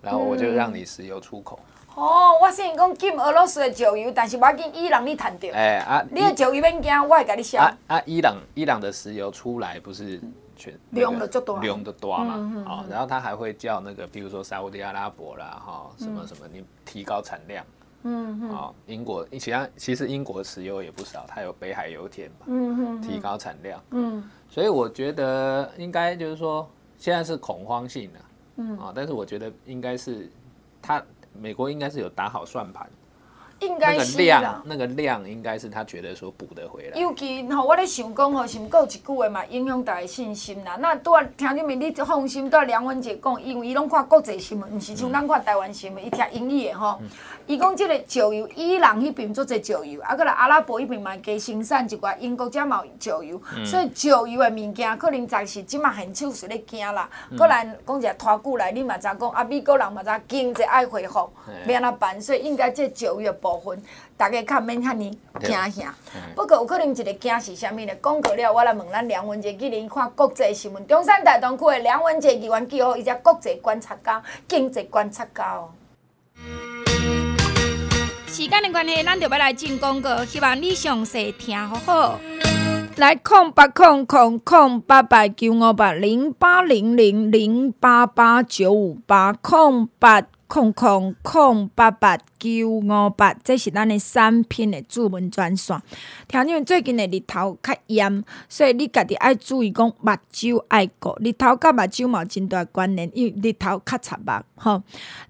然后我就让你石油出口。嗯、哦，我先讲禁俄罗斯的石油，但是我要跟伊朗你谈掉。哎啊，你的石油免惊，我会给你销。啊啊，伊朗伊朗的石油出来不是全量的就多，量的多嘛。嗯嗯嗯、然后他还会叫那个，比如说沙乌地阿拉伯啦，哈，什么什么，你提高产量。嗯嗯。英国，其他其实英国石油也不少，它有北海油田嘛。嗯，提高产量。嗯。所以我觉得应该就是说，现在是恐慌性的，嗯啊，但是我觉得应该是他美国应该是有打好算盘。应该是那个量，那个量应该是他觉得说补得回来。尤其吼，我咧想讲吼，是毋一句话嘛，影响大家信心啦。那拄啊，听你们你放心，拄啊梁文杰讲，因为伊拢看国际新闻，毋是像咱看台湾新闻，伊听英语的吼。伊讲即个石油，伊朗迄边做侪石油，啊，搁来阿拉伯迄边嘛加生产一寡，英国遮嘛有石油，嗯、所以石油的物件可能暂时即嘛现手是咧惊啦。搁来讲一下拖久来，你嘛知讲啊，美国人嘛知经济爱恢复，要安怎办？所以应该这石油的部分。大家较免遐尼惊吓，不过有可能一个惊是啥物呢？讲过了，我来问咱梁文杰，记得看国际新闻，中山大同区的梁文杰议员记号，伊只国际观察家、经济观察家哦。时间的关系，咱就要来进广告，希望你详细听好好。来空八空空空八八九五八零八零零零八八九五八空八。空空空八八九五八，这是咱的产品的主文专线。听你们最近的日头较炎，所以你家己爱注意讲目睭爱顾。日头甲目睭嘛真大关联，因为日头较擦目吼。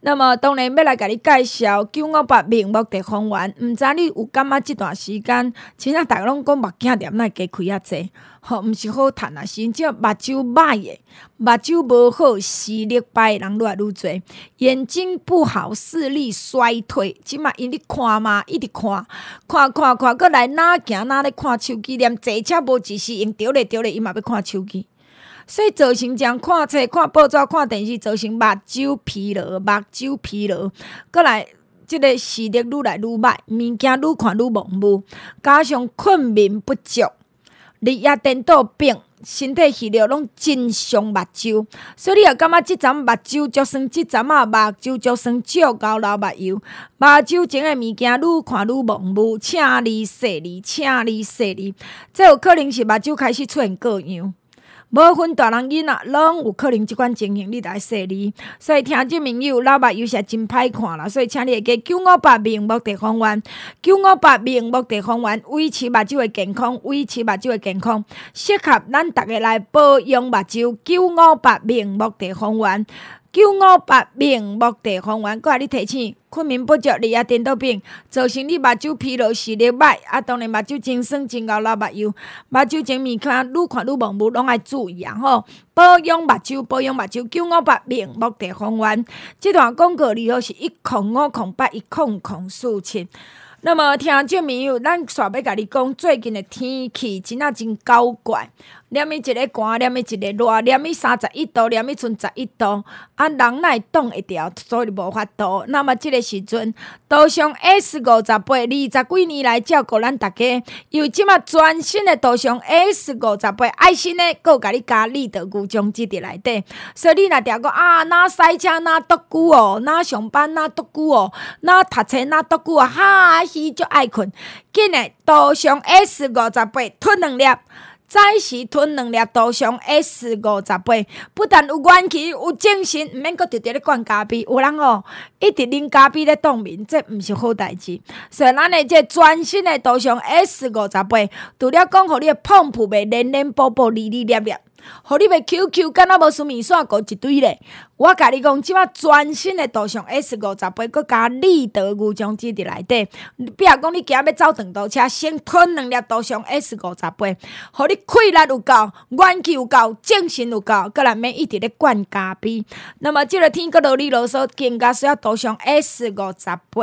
那么当然要来甲你介绍九五八明目地黄丸，毋知你有感觉这段时间，其实大家拢讲目镜店那加开遐济。吼，毋是好趁啊！是只目睭歹诶，目睭无好，视力歹诶人愈来愈侪，眼睛不好，视力衰退。即嘛因咧看嘛，一直看，看看看，搁来哪行哪咧看手机，连坐车无一时用着咧着咧，伊嘛要看手机，所以造成将看册、看报纸、看电视，造成目睭疲劳、目睭疲劳，搁来即个视力愈来愈歹，物件愈看愈模糊，加上困眠不足。日夜颠倒病，身体虚弱，拢真伤目睭。所以你也感觉即阵目睭足酸，即阵啊目睭足酸，照交流目油，目睭前诶物件愈看愈模糊，请你细腻，请你细腻，这有可能是目睭开始出现各样。无分大人囡仔，拢有可能即款情形，你着爱说你。所以听这朋友，老目有时真歹看啦，所以请你会记九五八明目地方丸，九五八明目地方丸，维持目睭的健康，维持目睭的健康，适合咱逐个来保养目睭。九五八明目地方丸。九五八面目地黄丸，搁互你提醒，困眠不足，你啊颠倒病，造成你目睭疲劳、视力歹，啊，当然目睭真酸、真熬、老目油，目睭前面看愈看愈模糊，拢爱注意啊！吼，保养目睭，保养目睭，九五八面目地黄丸，这段广告里头是一空五空八一空空四七。那么听众朋友，咱煞要甲你讲，最近的天气真啊真搞怪。念伊一个寒，念伊一个热，念伊三十一度，念伊剩十一度，啊，人哪会挡会牢，所以无法度。那么即个时阵，导上 S 五十八，二十几年来照顾咱大家，有即马全新的导上 S 五十八，爱心的，阁有甲你加立德固浆剂伫内底，所以你若定讲啊，哪塞车哪倒久哦，哪上班哪倒久哦，哪读册哪倒久哦，哈稀就爱困，紧的导上 S 五十八吞两粒。早时吞两粒杜尚 S 五十八，不但有元气有精神，毋免阁直直咧灌咖啡。有人哦，一直啉咖啡咧当眠，这毋是好代志。所以咱的这全新诶杜尚 S 五十八，除了讲互你诶碰扑袂黏黏薄薄、哩哩粒粒，互你袂 Q Q，敢若无输面线糊一堆咧。我甲你讲，即马全新诶杜尚 S 五十八，阁加立德牛浆剂伫内底。比如讲，你今日要走长途车，先吞两粒杜尚 S 五十八，互你气力有够，元气有够，精神有够，阁来免一直咧灌咖啡。那么，即个天阁落雨啰嗦，更加需要杜尚 S 五十八，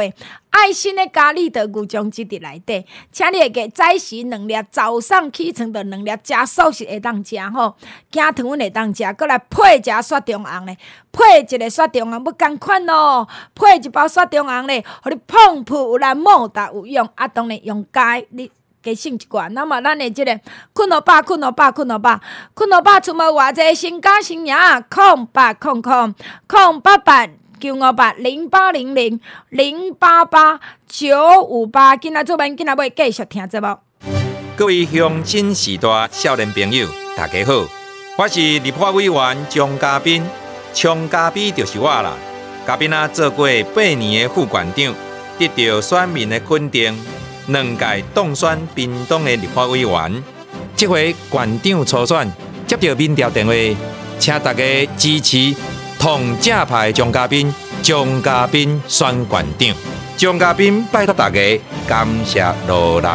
爱心诶加立德固浆剂伫内底。请你会记早时两粒，早上起床着两粒，加素食会当食吼，加糖会当食，阁来配食雪中红咧。配一个雪中红要共款咯，配一包雪中红咧，互你澎湃有力，莫大有用。啊，当然用钙，你加省一寡。那么咱的这个困乐饱，困乐饱，困乐饱，困乐饱，出门偌济，新家新爷，空八空空空八八九五八零八零零零八八九五八。今仔做完，今仔要继续听节目。各位乡亲时代少年朋友，大家好，我是立法委员张嘉宾。枪咖啡就是我啦，嘉宾啊做过八年的副馆长，得到选民的肯定，两届当选屏东的立法委员。这回馆长初选接到民调电话，请大家支持同正牌张嘉宾，张嘉宾选馆长，张嘉宾拜托大家感谢努力。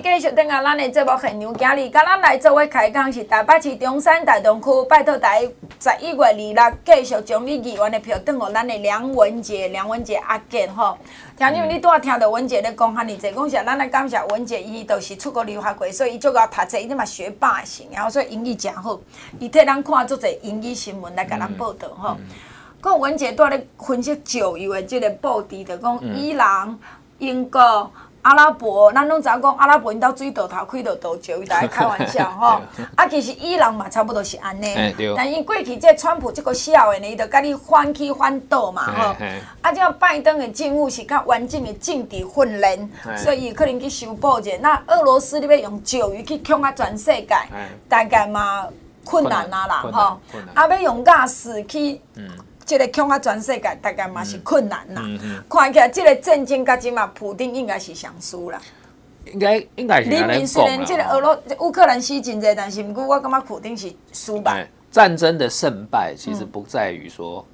继续等下，咱的节目现场今日，甲咱来做位开讲是台北市中山大同区，拜托大家十一月二日继续将你二万的票转给咱的梁文杰，梁文杰阿健吼。听你们你拄啊听到文杰咧讲哈尼济，讲实咱来感谢文杰，伊都是出国留学过，所以伊足够读册，伊嘛学霸型，然后所以英语诚好，伊替咱看足侪英语新闻来甲咱报道吼。嗯、文杰拄仔咧分析石油的这个布置，就讲伊朗、英国。阿拉伯，咱拢知影讲阿拉伯因兜水道头开到多少，伊大家开玩笑 吼。啊，其实伊朗嘛差不多是安尼。但因过去这川普这个小的呢，伊就甲你反起反倒嘛吼。啊，这拜登的政务是较完整的政治训练，所以伊可能去修补者。那俄罗斯你要用石油去抢啊全世界，大概嘛困难啊啦吼。啊，要用亚斯去。这个抢啊全世界，大概嘛是困难啦。嗯嗯、看起来这个战争甲即嘛，普丁应该是上输啦。应该应该是。人民虽然这个俄罗乌克兰死真济，但是毋过我感觉普丁是输吧。战争的胜败其实不在于说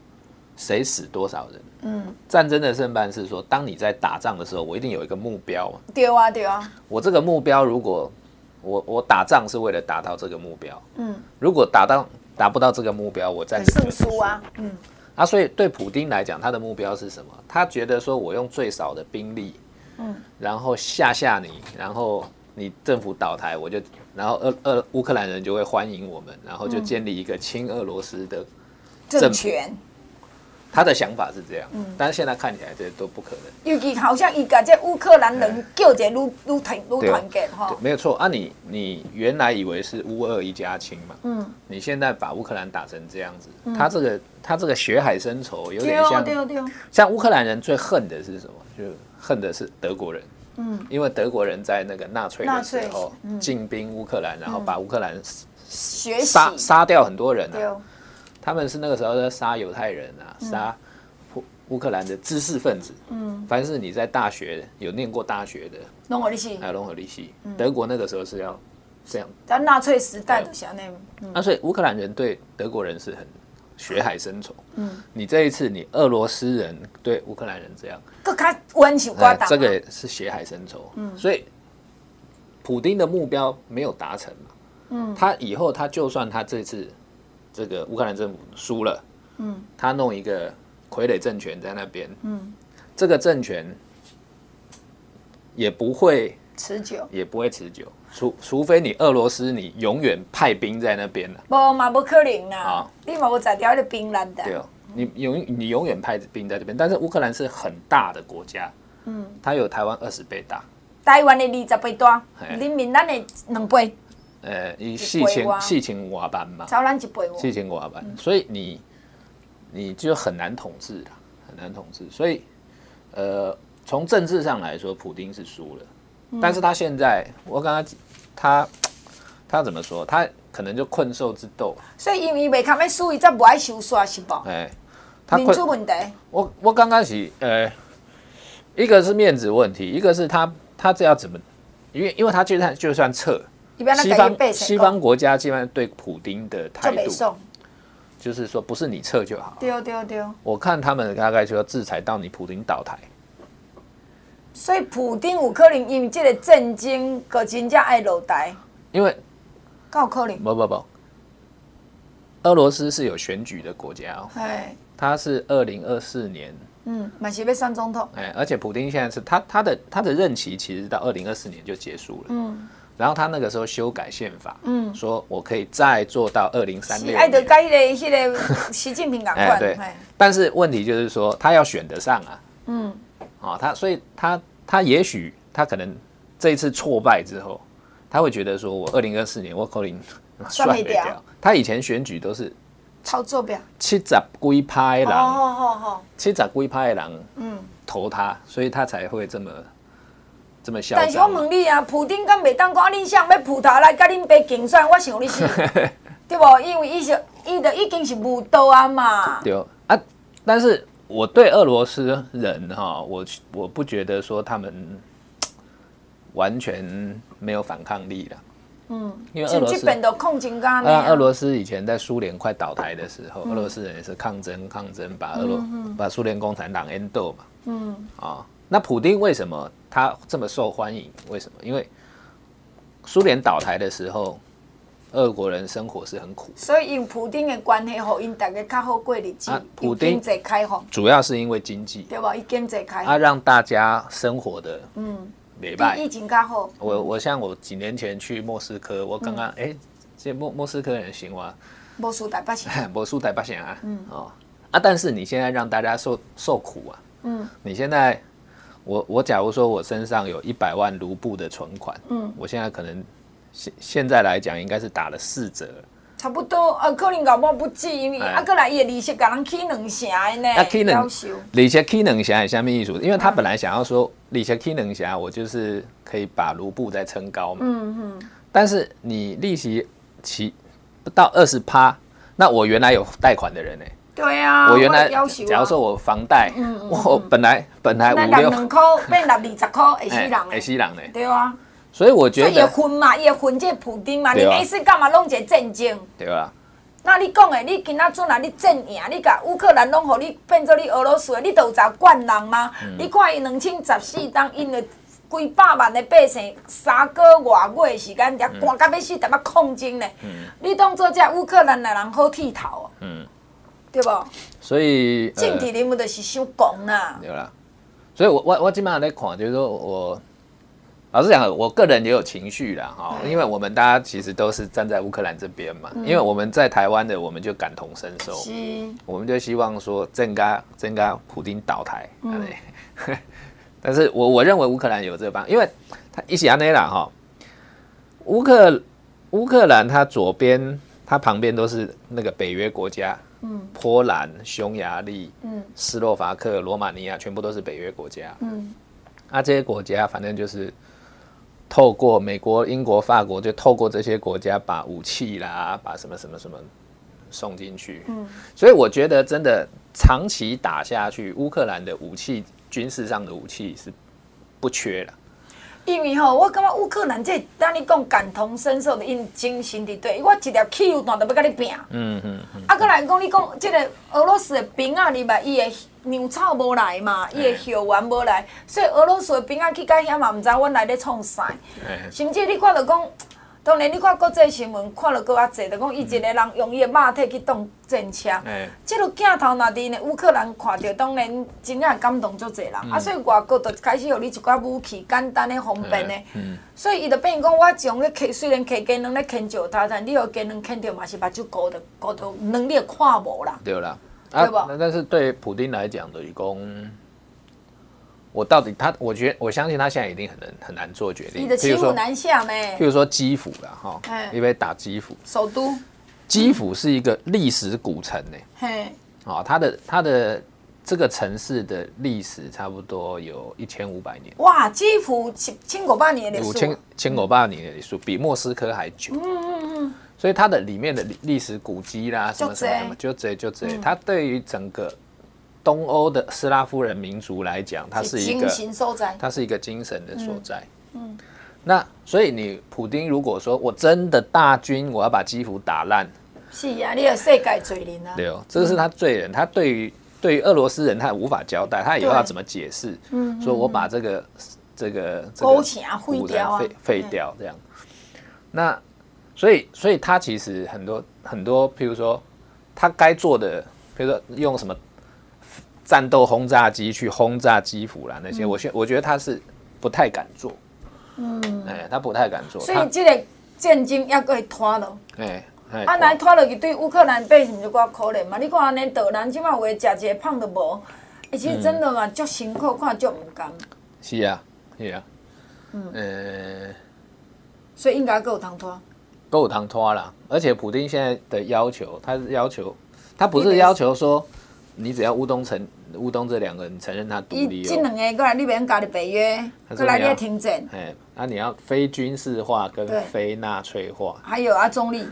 谁死多少人。嗯。战争的胜败是说，当你在打仗的时候，我一定有一个目标。对啊，对啊。我这个目标，如果我我打仗是为了达到这个目标，嗯。如果打到达不到这个目标，我战胜输啊，嗯。啊，所以对普丁来讲，他的目标是什么？他觉得说，我用最少的兵力，嗯，然后吓吓你，然后你政府倒台，我就，然后俄俄乌克兰人就会欢迎我们，然后就建立一个亲俄罗斯的政权。他的想法是这样，嗯，但是现在看起来这都不可能。尤其好像一个这乌克兰人叫这撸撸团撸团结哈，没有错。啊你，你你原来以为是乌俄一家亲嘛，嗯，你现在把乌克兰打成这样子，嗯、他这个他这个血海深仇有点像，对对对，像乌克兰人最恨的是什么？就恨的是德国人，嗯，因为德国人在那个纳粹的时候进兵乌克兰，然后把乌克兰杀杀掉很多人啊。他们是那个时候在杀犹太人啊，杀乌乌克兰的知识分子。嗯，凡是你在大学有念过大学的，融合利息，还有融合利息。德国那个时候是要这样。在纳粹时代的时候，那那所以乌克兰人对德国人是很血海深仇。嗯，你这一次你俄罗斯人对乌克兰人这样，更加。这个是血海深仇。嗯，所以普丁的目标没有达成嘛。嗯，他以后他就算他这次。这个乌克兰政府输了，嗯，他弄一个傀儡政权在那边，嗯，这个政权也不会持久，也不会持久，除除非你俄罗斯你永远派兵在那边了，不嘛不可能啊，你嘛不在掉的兵来的，对哦，你永你永远派兵在这边，但是乌克兰是很大的国家，嗯，它有台湾二十倍大，台湾的二十倍大，人民咱的两倍。呃，以四千四千瓦班嘛，四千瓦班，所以你你就很难统治啦，很难统治。所以，呃，从政治上来说，普丁是输了，嗯、但是他现在，我刚刚他他怎么说？他可能就困兽之斗。所以因为未看要输，伊才不爱收刷是不？哎，他民主问题。我我刚开始，呃，一个是面子问题，一个是他他这要怎么？因为因为他就算就算撤。西方西方国家基本上对普丁的态度，就是说不是你撤就好。丢丢丢。我看他们大概就要制裁到你普丁倒台。所以普丁有可能因为这个震惊，个真正爱落台。因为，够可能。不不不，俄罗斯是有选举的国家哦。哎。他是二零二四年。嗯，满协被上总统。哎，而且普丁现在是他他的他的任期其实到二零二四年就结束了。嗯。然后他那个时候修改宪法，嗯，说我可以再做到二零三六。爱的改个 习近平赶快。对。但是问题就是说，他要选得上啊，嗯，啊，他所以他他也许他可能这一次挫败之后，他会觉得说我二零二四年我可能 算没掉。他以前选举都是操作表，七十几趴的人，七十几趴的人，嗯，投他，所以他才会这么。这么但是我问你啊，普丁敢袂当讲啊？恁想要葡萄来甲恁爸竞选，我想你是，对不？因为伊是伊的已经是无道啊嘛。对啊，但是我对俄罗斯人哈，我我不觉得说他们完全没有反抗力了。嗯，因为俄罗斯啊，俄罗斯以前在苏联快倒台的时候，俄罗斯人也是抗争抗争，把俄罗把苏联共产党 endo 嘛。嗯啊。那普丁为什么他这么受欢迎？为什么？因为苏联倒台的时候，俄国人生活是很苦，所以用普丁的关系，好因大家较好过日子。啊，普丁经济开放，主要是因为经济，对吧？经济开放，他让大家生活的嗯，没败，疫情较好。我我像我几年前去莫斯科，我刚刚哎，这莫莫斯科人行吗？莫苏台八线，莫苏台八线啊，嗯哦啊，但是你现在让大家受受苦啊，嗯，你现在。我我假如说我身上有一百万卢布的存款，嗯，我现在可能现现在来讲应该是打了四折。差不多，啊，可能搞不不止，因为啊，过来伊的利息甲人起两成的呢。啊，起两，利息起两成是啥物意思？因为他本来想要说利息起两成，我就是可以把卢布再撑高嘛。嗯嗯。但是你利息起不到二十趴，那我原来有贷款的人呢？对啊。我原来，假如说我房贷，我本来本来五六两块 变六二十块，会死人的。会死人的。对啊。所以我觉得，也混嘛，也混这普丁嘛，你没事干嘛弄这战争？对啊。那你讲的，你今仔阵啊，你阵赢，你甲乌克兰拢互你变做你俄罗斯的，你都有在惯人吗？嗯、你看伊两千十四当因的几百万的百姓，三个外月的时间，才赶到要死，才要抗争呢。嗯、你当做这乌克兰的人好剃头？嗯，对不？所以，政治人物就是想讲啦。对啦。所以我我我基本上在看，就是说我。老实讲，我个人也有情绪啦，哈，因为我们大家其实都是站在乌克兰这边嘛，因为我们在台湾的，我们就感同身受，我们就希望说，真该真该普丁倒台，但是我我认为乌克兰有这个方，因为他伊西亚内啦哈，乌克乌克兰它左边，它旁边都是那个北约国家，波兰、匈牙利、嗯斯洛伐克、罗马尼亚，全部都是北约国家，嗯，啊，这些国家反正就是。透过美国、英国、法国，就透过这些国家把武器啦，把什么什么什么送进去。嗯，所以我觉得真的长期打下去，乌克兰的武器、军事上的武器是不缺了。因为吼，我感觉乌克兰这当你讲感同身受的因精神的对，我一条汽油弹都要甲你拼。嗯嗯。啊，再来讲你讲即个俄罗斯的兵啊，你嘛伊的粮草无来嘛，伊的校园无来，所以俄罗斯的兵啊去到遐嘛，毋知阮来咧创啥。甚至你看到讲。当然，你看国际新闻，看了搁较济，就讲伊一个人用伊的马体去动战车。嗯。这个镜头若伫呢乌克兰看到，当然真正感动足济人。嗯、啊，所以外国就开始予你一寡武器，简单的、方便的。嗯。所以伊就变讲，我从咧骑，虽然骑机能咧牵脚踏，但你要机能牵着嘛是目睭糊的，高头能力看无啦。对啦。啊、对吧？但是对普丁来讲，就是讲。我到底他，我觉得我相信他现在一定很难很难做决定。你的骑虎难下呢？譬如说基辅了哈，因为打基辅，首都。基辅是一个历史古城呢。嘿。啊，它的它的这个城市的历史差不多有一千五百年。哇，基辅千千古百年的历史。五千千古百年的历史，比莫斯科还久。嗯嗯嗯。所以它的里面的历史古迹啦，什么什么什么，就这就这，它对于整个。东欧的斯拉夫人民族来讲，它是一个，它是一个精神的所在。嗯，嗯，那所以你普丁如果说我真的大军，我要把基辅打烂，是啊，你有世界罪人啊。对哦，这个是他罪人，他对于对于俄罗斯人，他无法交代，他以后要怎么解释？嗯，说我把这个这个勾墙废掉啊，废掉这样。那所以所以他其实很多很多，譬如说他该做的，譬如说用什么。战斗轰炸机去轰炸基辅啦，那些我觉我觉得他是不太敢做，嗯，哎，他不太敢做。所以这个战争要可以拖了，哎，啊，来拖落去对乌克兰百姓就较可怜嘛。你看安尼，导人即摆有诶食一个胖都无，其实真的嘛，足辛苦，看足唔甘。是啊，是啊，嗯，所以应该够有通拖，够有通拖啦。而且普丁现在的要求，他是要求，他不是要求说。你只要乌东承乌东这两个人承认他独立，这两个过来你别搞的北约，过来你要停战。哎，那你要非军事化跟非纳粹化，还有啊中立，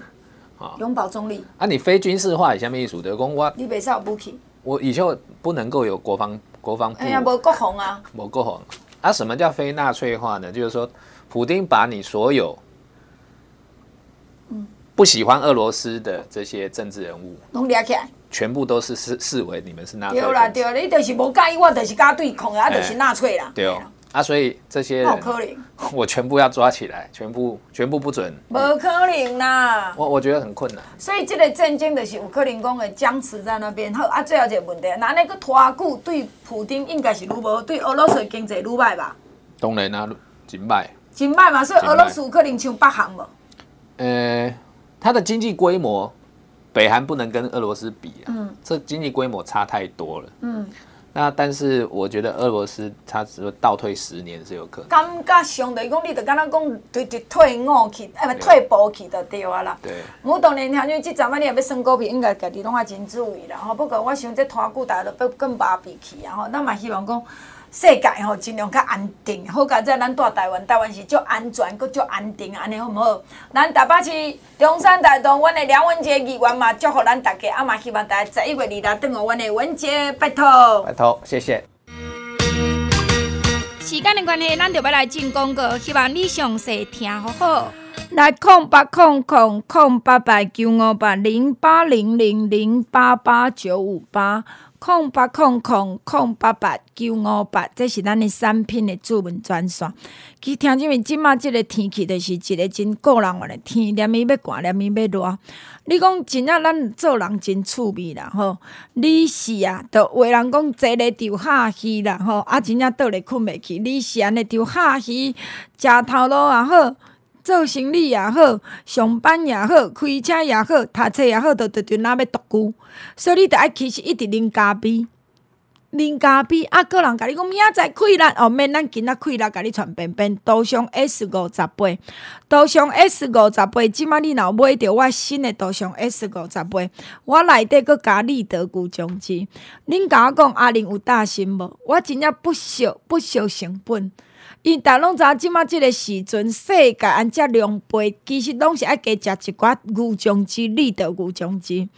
啊永保中立。啊，你非军事化是什么意思？德公我，你别少武器，我以后不能够有国防国防部。哎呀，没国防啊，没国防。啊，什么叫非纳粹化呢？就是说，普丁把你所有，不喜欢俄罗斯的这些政治人物，拢抓起来。全部都是视视为你们是纳粹。对啦对啦，你就是无介意，我就是加对抗啊，就是纳粹啦。对哦，啊，所以这些人，我全部要抓起来，全部全部不准。无可能啦。我我觉得很困难。所以这个战争就是有可能讲会僵持在那边。好啊，最后一个问题，那那个拖久对普丁应该是如何？对俄罗斯经济愈歹吧？当然啊，真歹。真歹嘛，所以俄罗斯有可能像北韩无？呃，它的经济规模。北韩不能跟俄罗斯比啊，嗯，这经济规模差太多了，嗯，那但是我觉得俄罗斯它只会倒退十年是有可能。感觉上的讲，你就敢若讲对对退伍去，哎不退步去就对啊啦。对。我当然听讲，这阵仔你也要选股票，应该家己拢爱真注意啦。吼，不过我想这拖久，大家都更麻痹去啊。吼，咱嘛希望讲。世界吼尽量较安定，好佳在咱住台湾，台湾是足安全，阁足安定，安尼好毋好？咱台北市中山大道，阮的梁文杰议员嘛，祝福咱大家，啊嘛希望大家十一月二日等候阮的文杰，拜托。拜托，谢谢。时间的关系，咱就要来进广告，希望你详细听好好。来空八空空空八八九五八零八零零零八八九五八。空八空空空八八九五八，这是咱的产品的主文专线。其实听这边，即马这个天气，就是一个真过人玩的天，连咪要寒，连咪要热。你讲真正咱做人真趣味啦吼，你是啊，都话人讲坐咧就下去啦吼，啊真正倒咧困袂去，你是安尼就下去，食头路也好。做生意也好，上班也好，开车也好，读册也好，都都就那要独居，所以你着爱其实一直啉咖啡，啉咖啡啊！个人甲你讲明仔载开力哦，免咱今仔开啦甲你传便便，都上 S 五十八，都上 S 五十八，即马你若买着我新的都上 S 五十八，我内底阁加立德固酱剂，恁甲我讲阿玲有大心无？我真正不惜不惜成本。因逐拢知影，即马即个时阵，世界安遮量杯，其实拢是爱加食一寡牛浆汁、立德牛浆汁。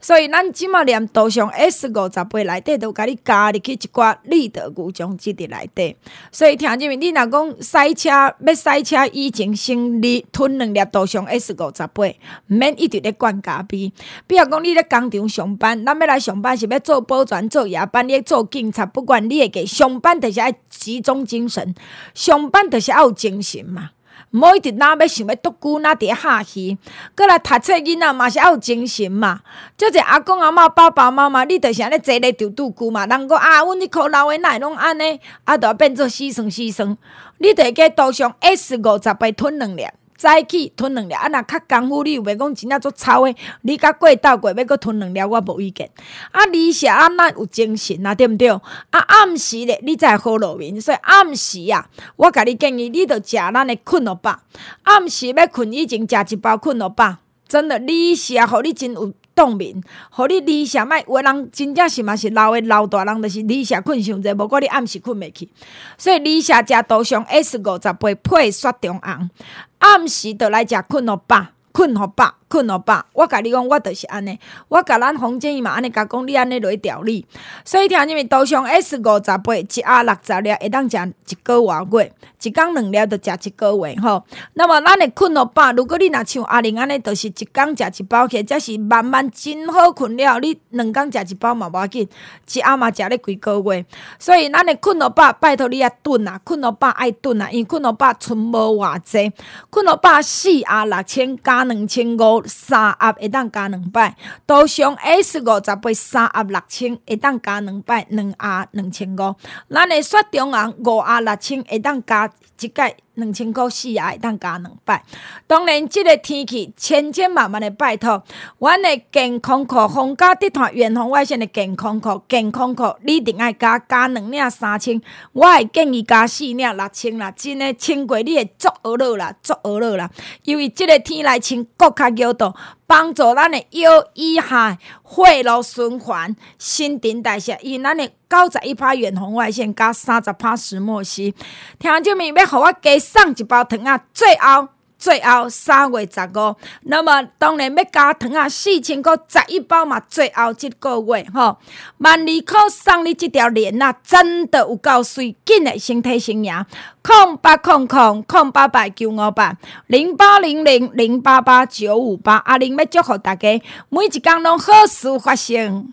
所以咱即马连道上 S 五十八内底都甲你加入去一寡立德牛浆汁伫内底。所以听即面，你若讲赛车要赛车以前先你吞两粒道上 S 五十八，毋免一直咧灌咖啡。比如讲你咧工厂上班，咱要来上班是要做保全、做夜班，你做警察，不管你会给上班，着是爱集中精神。上班著是要有精神嘛，毋一直哪要想要独孤，哪伫下去。过来读册囡仔嘛是要有精神嘛。即个阿公阿嬷、爸爸妈妈，你就是安尼坐咧就独孤嘛。人讲啊，阮迄箍老诶奶拢安尼，啊，着变做死算死算。你着会记倒上 S 五十八吞两粒。早起吞两粒，啊，若较功夫，你有袂讲真正足臭诶？你甲过倒过要阁吞两粒，我无意见。啊，你是暗那有精神啊，对毋对？啊，暗时咧，你才好入眠。所以暗时啊，我甲你建议，你着食咱诶困落吧。暗时要困以前食一包困落吧，真的，你是啊，互你真有。冻眠，互你离下麦，有人真正是嘛是老的老大人，就是离下困伤济，无过你暗时困袂去。所以离下食多上 S 五十八配雪中红，暗时就来食困了饱，困互饱。困互饱，我甲你讲，我就是安尼。我甲咱洪建义嘛安尼甲讲，你安尼落去调理。所以听入面，都上 S 五十八，一盒六十粒，会当食一个月，一工两粒就食一个月吼。那么咱的困互饱，如果你若像阿玲安尼，就是一工食一包起，则是慢慢真好困了。你两工食一包嘛无要紧，一盒嘛食咧几个月。所以咱的困互饱，拜托你啊炖啊，困互饱爱炖啊，因困互饱存无偌济，困互饱四盒六千加两千五。三盒会当加两百，图上 S 五十八三盒六千会当加两百，两盒两千五。咱的雪中红五盒六千会当加一届。两千块四也会当加两百。当然，即个天气千千万万的拜托，阮的健康课皇家集团远红外线的健康裤，健康裤你一定要加加两领三千，我会建议加四领六千啦。真的穿过你会足额咯啦，足额咯啦。因为即个天来穿更较有度，帮助咱的腰以下血路循环、新陈代谢，以咱的。九十一帕远红外线加三十帕石墨烯，听众们要互我加送一包糖啊！最后最后三月十五，那么当然要加糖啊！四千块十一包嘛，最后一个月吼，万二块送你这条链啊！真的有够水，紧的身体生涯，空八空空空八八九五八零八零零零八八九五八，阿玲要祝福大家每一工拢好事发生。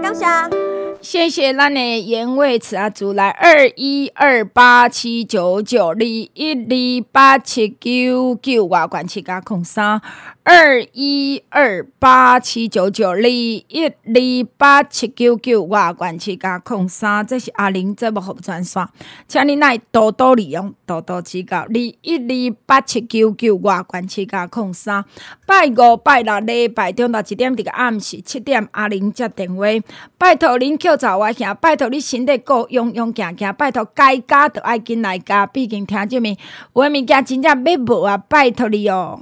感谢。谢谢咱的颜味慈阿祖来二一二八七九九二一二八七九九外管七加空三二一二八七九九二一二八七九九外管七加空三，这是阿玲这部服装线，请你来多多利用，多多指教。二一二八七九九外管七加空三，拜五拜六礼拜中到一点这个暗时七点，阿玲接电话，拜托您扣。早我行，拜托你身体够勇勇行行，拜托该加都爱紧来加，毕竟听这面有诶物件真正要无啊，拜托你哦。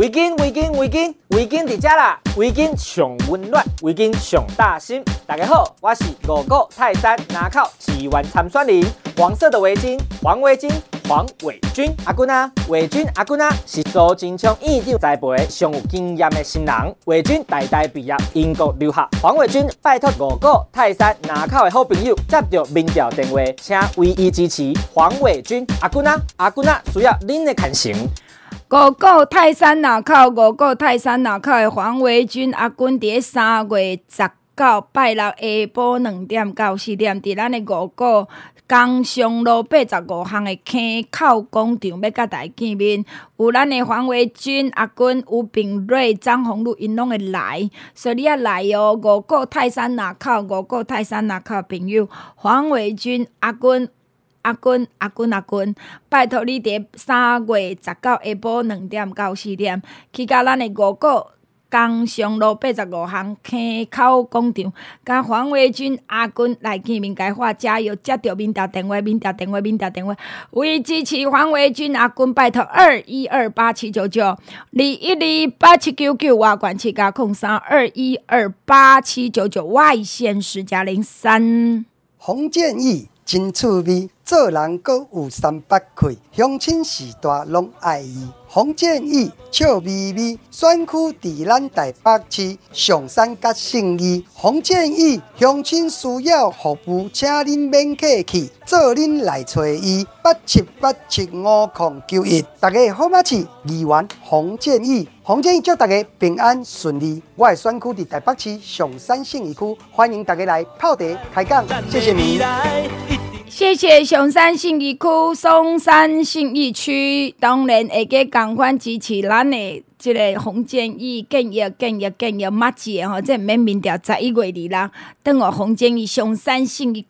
围巾围巾围巾围巾伫遮啦，围巾上温暖，围巾上大心。大家好，我是五股泰山南口支援参选人，黄色的围巾，黄围巾。黄伟军阿姑呐，伟军阿姑呐，是苏贞昌院长栽培上有经验的新人。伟军代代毕业英国留学。黄伟军拜托五股泰山南口的好朋友接到民调电话，请唯一支持黄伟军阿姑呐，阿君啊，需要您的看成。五股泰山南口，五股泰山南口的黄维军阿君，伫三月十九拜六下晡两点到四点，伫咱的五股。工商路八十五巷的坑口广场要甲大家见面，有咱的黄维军、阿军、吴炳瑞、张宏路，因拢会来，所以你要来哦。五股泰山那口，五股泰山那口朋友，黄维军、阿军、阿军、阿军、阿军，拜托你伫三月十九下晡两点到四点，去甲咱的五股。工商路八十五巷溪口广场，甲黄维军阿军来见面，解话加油，接到民调电话，民调电话，民调电话，为支持黄维军阿军，拜托二一二八七九九二一二八七九九外管七加空三二一二八七九九外线十加零三。洪建义真趣味，做人阁有三八气，乡亲时代拢爱伊。洪建义笑眯眯，选区伫咱台北市上山甲信义。洪建义乡亲需要服务，请恁免客气，做恁来找伊。八七八七五空九一，大家好我？是议员洪建义，洪建义祝大家平安顺利。我的选区伫台北市上山信义区，欢迎大家来泡茶开讲，谢谢你。谢谢松山信义区、松山信义区，当然会给共款支持咱的这个洪建义建议建议建议马姐吼，这免民调十一月二啦，等我洪建义松山信义区。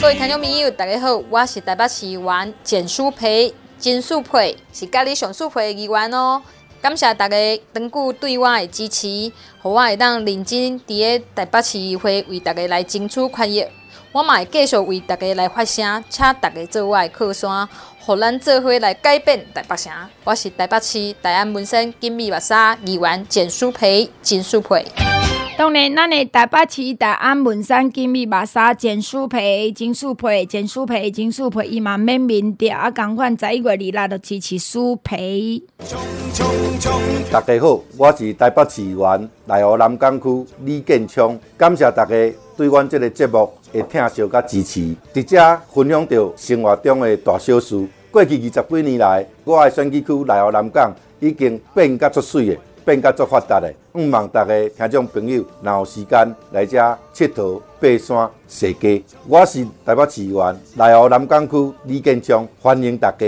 各位听众朋友，大家好，我是台北市议员简淑培，简舒培是家里上舒培的议员哦。感谢大家长久对我的支持，予我会当认真伫个台北市议会为大家来争取权益。我嘛会继续为大家来发声，请大家做我的靠山，互咱做伙来改变台北城。我是台北市大安门生金米巴沙议员简淑培，简淑培。当然，咱的台北市大安文山金米马莎简舒培、简舒培、简舒培、简舒培，伊嘛免民调啊，共款十一月二日就支持舒培。大家好，我是台北市员内湖南港区李建昌，感谢大家对阮这个节目的听惜甲支持，伫遮分享到生活中的大小事。过去二十几年来，我的选举区内湖南港已经变甲足水的。变甲足发达的，毋望大家听众朋友，若有时间来遮佚佗、爬山、踅街。我是台北市员内湖南江区李建章，欢迎大家。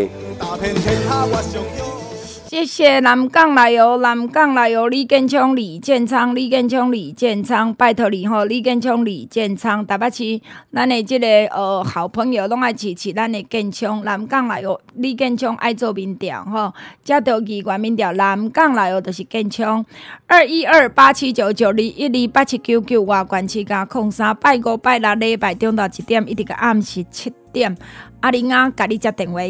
谢谢南港来哦，南港来哦，李建昌、李建昌、李建昌、李建昌，拜托你吼，李建昌、李建昌，台北市咱的这个呃好朋友拢爱支持咱的建昌，南港来哦，李建昌爱做面条吼，接到议员民调，南港来哦，就是建昌，二一二八七九九二一二八七九九外关七加空三，拜五拜六礼拜中到一点，一直到暗时七点，阿玲啊，甲你接电话。